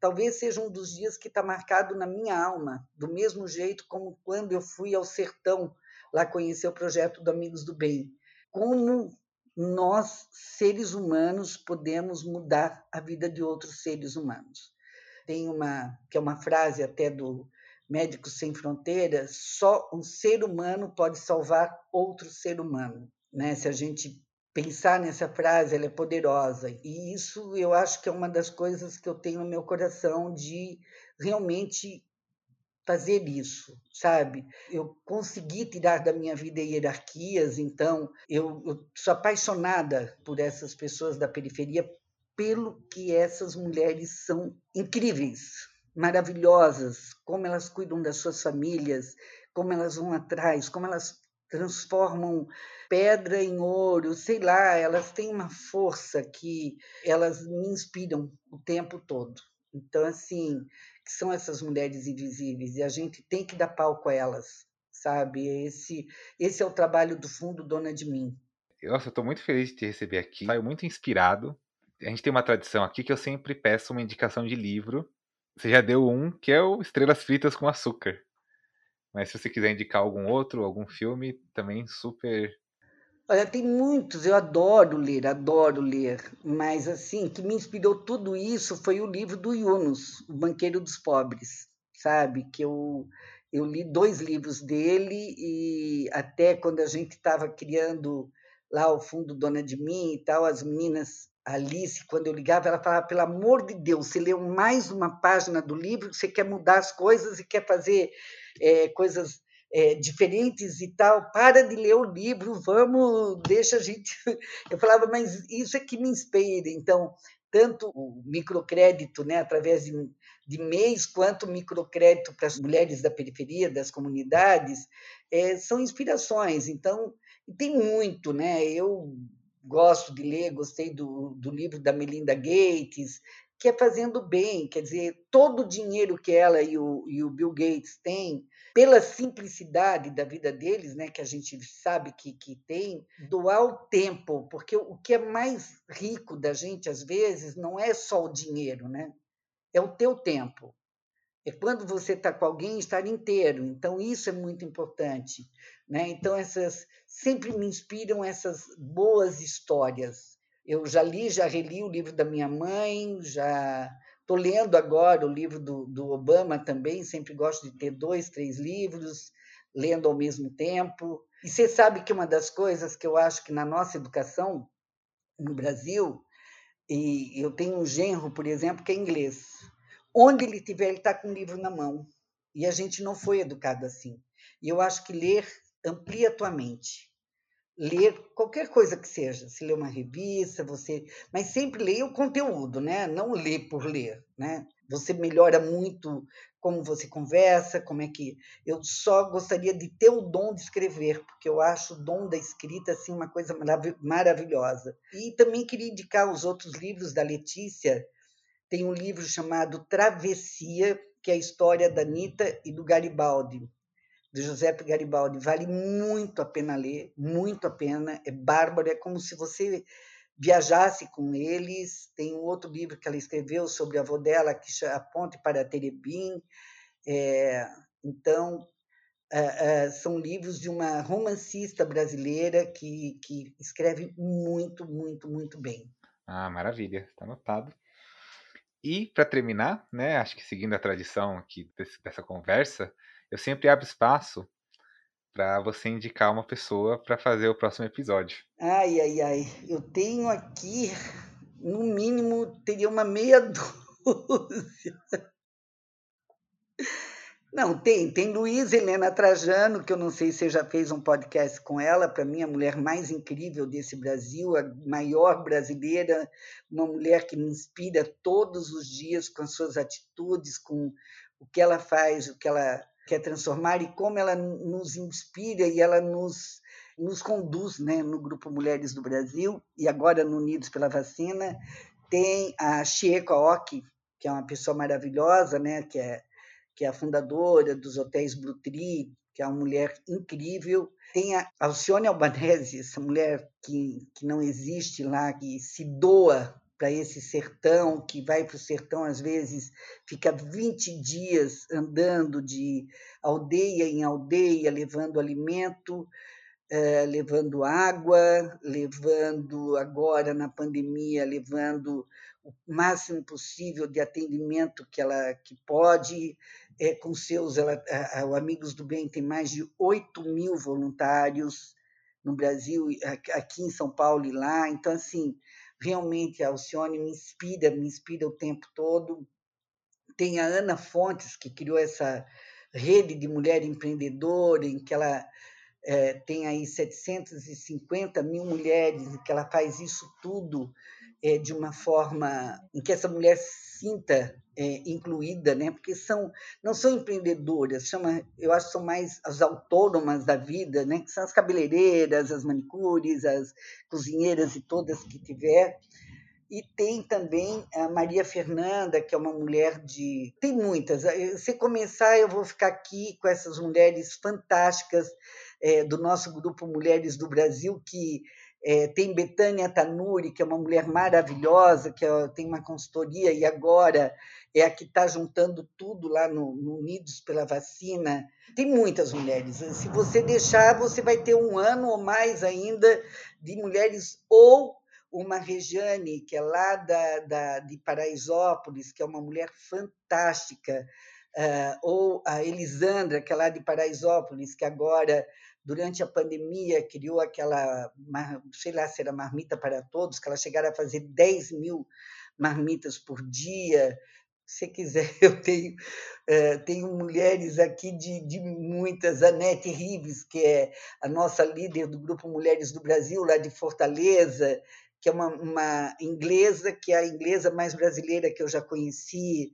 Speaker 2: Talvez seja um dos dias que está marcado na minha alma, do mesmo jeito como quando eu fui ao sertão lá conhecer o projeto do Amigos do Bem como nós, seres humanos, podemos mudar a vida de outros seres humanos. Tem uma que é uma frase até do Médicos Sem Fronteiras: só um ser humano pode salvar outro ser humano. Né? Se a gente pensar nessa frase, ela é poderosa. E isso eu acho que é uma das coisas que eu tenho no meu coração de realmente fazer isso, sabe? Eu consegui tirar da minha vida hierarquias, então eu, eu sou apaixonada por essas pessoas da periferia, pelo que essas mulheres são incríveis, maravilhosas, como elas cuidam das suas famílias, como elas vão atrás, como elas transformam pedra em ouro, sei lá, elas têm uma força que elas me inspiram o tempo todo. Então, assim, que são essas mulheres invisíveis e a gente tem que dar palco a elas, sabe? Esse, esse é o trabalho do Fundo Dona de Mim.
Speaker 1: Nossa, eu estou muito feliz de te receber aqui. Saio muito inspirado. A gente tem uma tradição aqui que eu sempre peço uma indicação de livro. Você já deu um, que é o Estrelas Fritas com Açúcar. Mas se você quiser indicar algum outro, algum filme, também super.
Speaker 2: Olha, tem muitos, eu adoro ler, adoro ler, mas assim, que me inspirou tudo isso foi o livro do Yunus, O Banqueiro dos Pobres, sabe? Que eu, eu li dois livros dele e até quando a gente estava criando lá o fundo Dona de Mim e tal, as meninas Alice, quando eu ligava, ela falava: pelo amor de Deus, você leu mais uma página do livro, você quer mudar as coisas e quer fazer é, coisas é, diferentes e tal, para de ler o livro, vamos, deixa a gente. Eu falava, mas isso é que me inspira. Então, tanto o microcrédito, né, através de, de mês, quanto o microcrédito para as mulheres da periferia, das comunidades, é, são inspirações. Então, tem muito, né? Eu gosto de ler, gostei do, do livro da Melinda Gates, que é fazendo bem, quer dizer, todo o dinheiro que ela e o, e o Bill Gates têm, pela simplicidade da vida deles, né, que a gente sabe que, que tem, doar o tempo, porque o que é mais rico da gente, às vezes, não é só o dinheiro, né? é o teu tempo. É quando você está com alguém estar inteiro. Então, isso é muito importante. Né? Então, essas sempre me inspiram essas boas histórias. Eu já li, já reli o livro da minha mãe, já estou lendo agora o livro do, do Obama também, sempre gosto de ter dois, três livros, lendo ao mesmo tempo. E você sabe que uma das coisas que eu acho que na nossa educação no Brasil, e eu tenho um genro, por exemplo, que é inglês. Onde ele estiver, ele está com um livro na mão. E a gente não foi educado assim. E eu acho que ler amplia a tua mente. Ler qualquer coisa que seja, se ler uma revista, você, mas sempre leia o conteúdo, né? Não ler por ler, né? Você melhora muito como você conversa, como é que eu só gostaria de ter o dom de escrever, porque eu acho o dom da escrita assim uma coisa maravilhosa. E também queria indicar os outros livros da Letícia. Tem um livro chamado Travessia, que é a história da Anitta e do Garibaldi de Giuseppe Garibaldi. Vale muito a pena ler, muito a pena. É bárbaro, é como se você viajasse com eles. Tem um outro livro que ela escreveu sobre a avó dela, que chama A Ponte para Terebim. É, então, é, é, são livros de uma romancista brasileira que, que escreve muito, muito, muito bem.
Speaker 1: Ah, maravilha, está anotado. E para terminar, né, acho que seguindo a tradição aqui desse, dessa conversa, eu sempre abro espaço para você indicar uma pessoa para fazer o próximo episódio.
Speaker 2: Ai, ai, ai. Eu tenho aqui, no mínimo, teria uma meia dúzia. Não, tem. Tem Luísa Helena Trajano, que eu não sei se você já fez um podcast com ela, para mim, a mulher mais incrível desse Brasil, a maior brasileira, uma mulher que me inspira todos os dias com as suas atitudes, com o que ela faz, o que ela quer transformar e como ela nos inspira e ela nos, nos conduz né, no Grupo Mulheres do Brasil e agora no Unidos pela Vacina. Tem a Chieko Aoki, que é uma pessoa maravilhosa, né, que, é, que é a fundadora dos hotéis Blue Tree, que é uma mulher incrível. Tem a Alcione Albanese, essa mulher que, que não existe lá, que se doa para esse sertão, que vai para o sertão, às vezes, fica 20 dias andando de aldeia em aldeia, levando alimento, eh, levando água, levando, agora na pandemia, levando o máximo possível de atendimento que ela que pode, é, com seus. Ela, a, a, o Amigos do Bem tem mais de 8 mil voluntários no Brasil, aqui em São Paulo e lá. Então, assim, realmente a Alcione me inspira, me inspira o tempo todo. Tem a Ana Fontes, que criou essa rede de mulher empreendedora, em que ela é, tem aí 750 mil mulheres e que ela faz isso tudo é, de uma forma em que essa mulher sinta é, incluída, né? Porque são não são empreendedoras, chama, eu acho que são mais as autônomas da vida, né? Que são as cabeleireiras, as manicures, as cozinheiras e todas que tiver. E tem também a Maria Fernanda, que é uma mulher de. Tem muitas. Se começar, eu vou ficar aqui com essas mulheres fantásticas é, do nosso grupo Mulheres do Brasil, que é, tem Betânia Tanuri, que é uma mulher maravilhosa, que é, tem uma consultoria e agora é a que está juntando tudo lá no, no, Unidos pela Vacina. Tem muitas mulheres. Se você deixar, você vai ter um ano ou mais ainda de mulheres, ou uma Regiane, que é lá da, da, de Paraisópolis, que é uma mulher fantástica, uh, ou a Elisandra, que é lá de Paraisópolis, que agora durante a pandemia, criou aquela, sei lá se era marmita para todos, que ela chegaram a fazer 10 mil marmitas por dia. Se quiser, eu tenho, eh, tenho mulheres aqui de, de muitas, a Nete Rives, que é a nossa líder do Grupo Mulheres do Brasil, lá de Fortaleza, que é uma, uma inglesa, que é a inglesa mais brasileira que eu já conheci.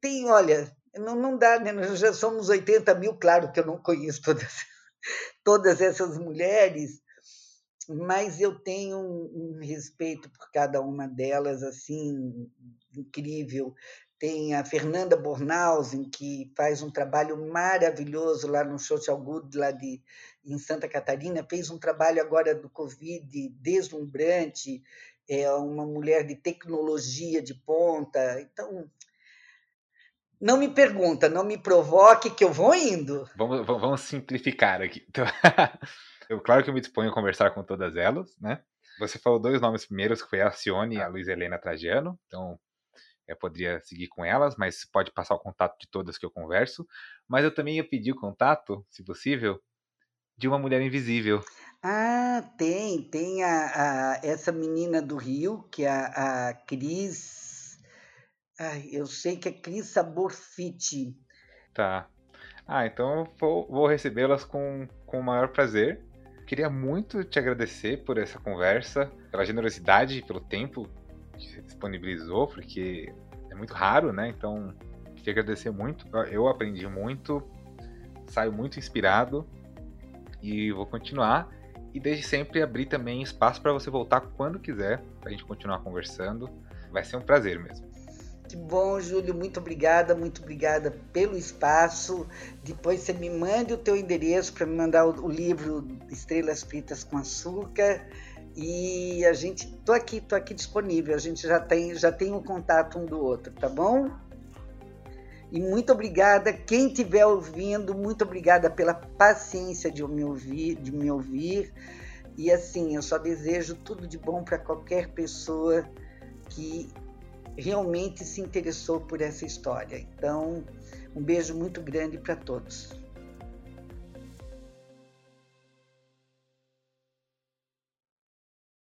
Speaker 2: Tem, olha, não, não dá, né? Nós já somos 80 mil, claro que eu não conheço todas todas essas mulheres, mas eu tenho um, respeito por cada uma delas assim incrível. Tem a Fernanda Bornhausen, que faz um trabalho maravilhoso lá no Social Good, lá de, em Santa Catarina, fez um trabalho agora do Covid deslumbrante, é uma mulher de tecnologia de ponta. Então, não me pergunta, não me provoque, que eu vou indo.
Speaker 1: Vamos, vamos simplificar aqui. Então, eu, claro que eu me disponho a conversar com todas elas, né? Você falou dois nomes primeiros, que foi a Cione e a Luiz Helena Trajano. Então, eu poderia seguir com elas, mas pode passar o contato de todas que eu converso. Mas eu também ia pedir o contato, se possível, de uma mulher invisível.
Speaker 2: Ah, tem. Tem a, a essa menina do Rio, que é a, a Cris Ai, eu sei que é Cris Sabor Fit.
Speaker 1: Tá. Ah, então vou, vou recebê-las com, com o maior prazer. Queria muito te agradecer por essa conversa, pela generosidade, pelo tempo que você disponibilizou, porque é muito raro, né? Então, queria agradecer muito. Eu aprendi muito, saio muito inspirado e vou continuar. E desde sempre abrir também espaço para você voltar quando quiser, para a gente continuar conversando. Vai ser um prazer mesmo.
Speaker 2: Que bom, Júlio, muito obrigada, muito obrigada pelo espaço. Depois você me mande o teu endereço para me mandar o, o, livro Estrelas Fritas com Açúcar. E a gente, tô aqui, tô aqui disponível. A gente já tem, já tem um contato um do outro, tá bom? E muito obrigada quem estiver ouvindo, muito obrigada pela paciência de me ouvir, de me ouvir. E assim, eu só desejo tudo de bom para qualquer pessoa que realmente se interessou por essa história. Então, um beijo muito grande para todos.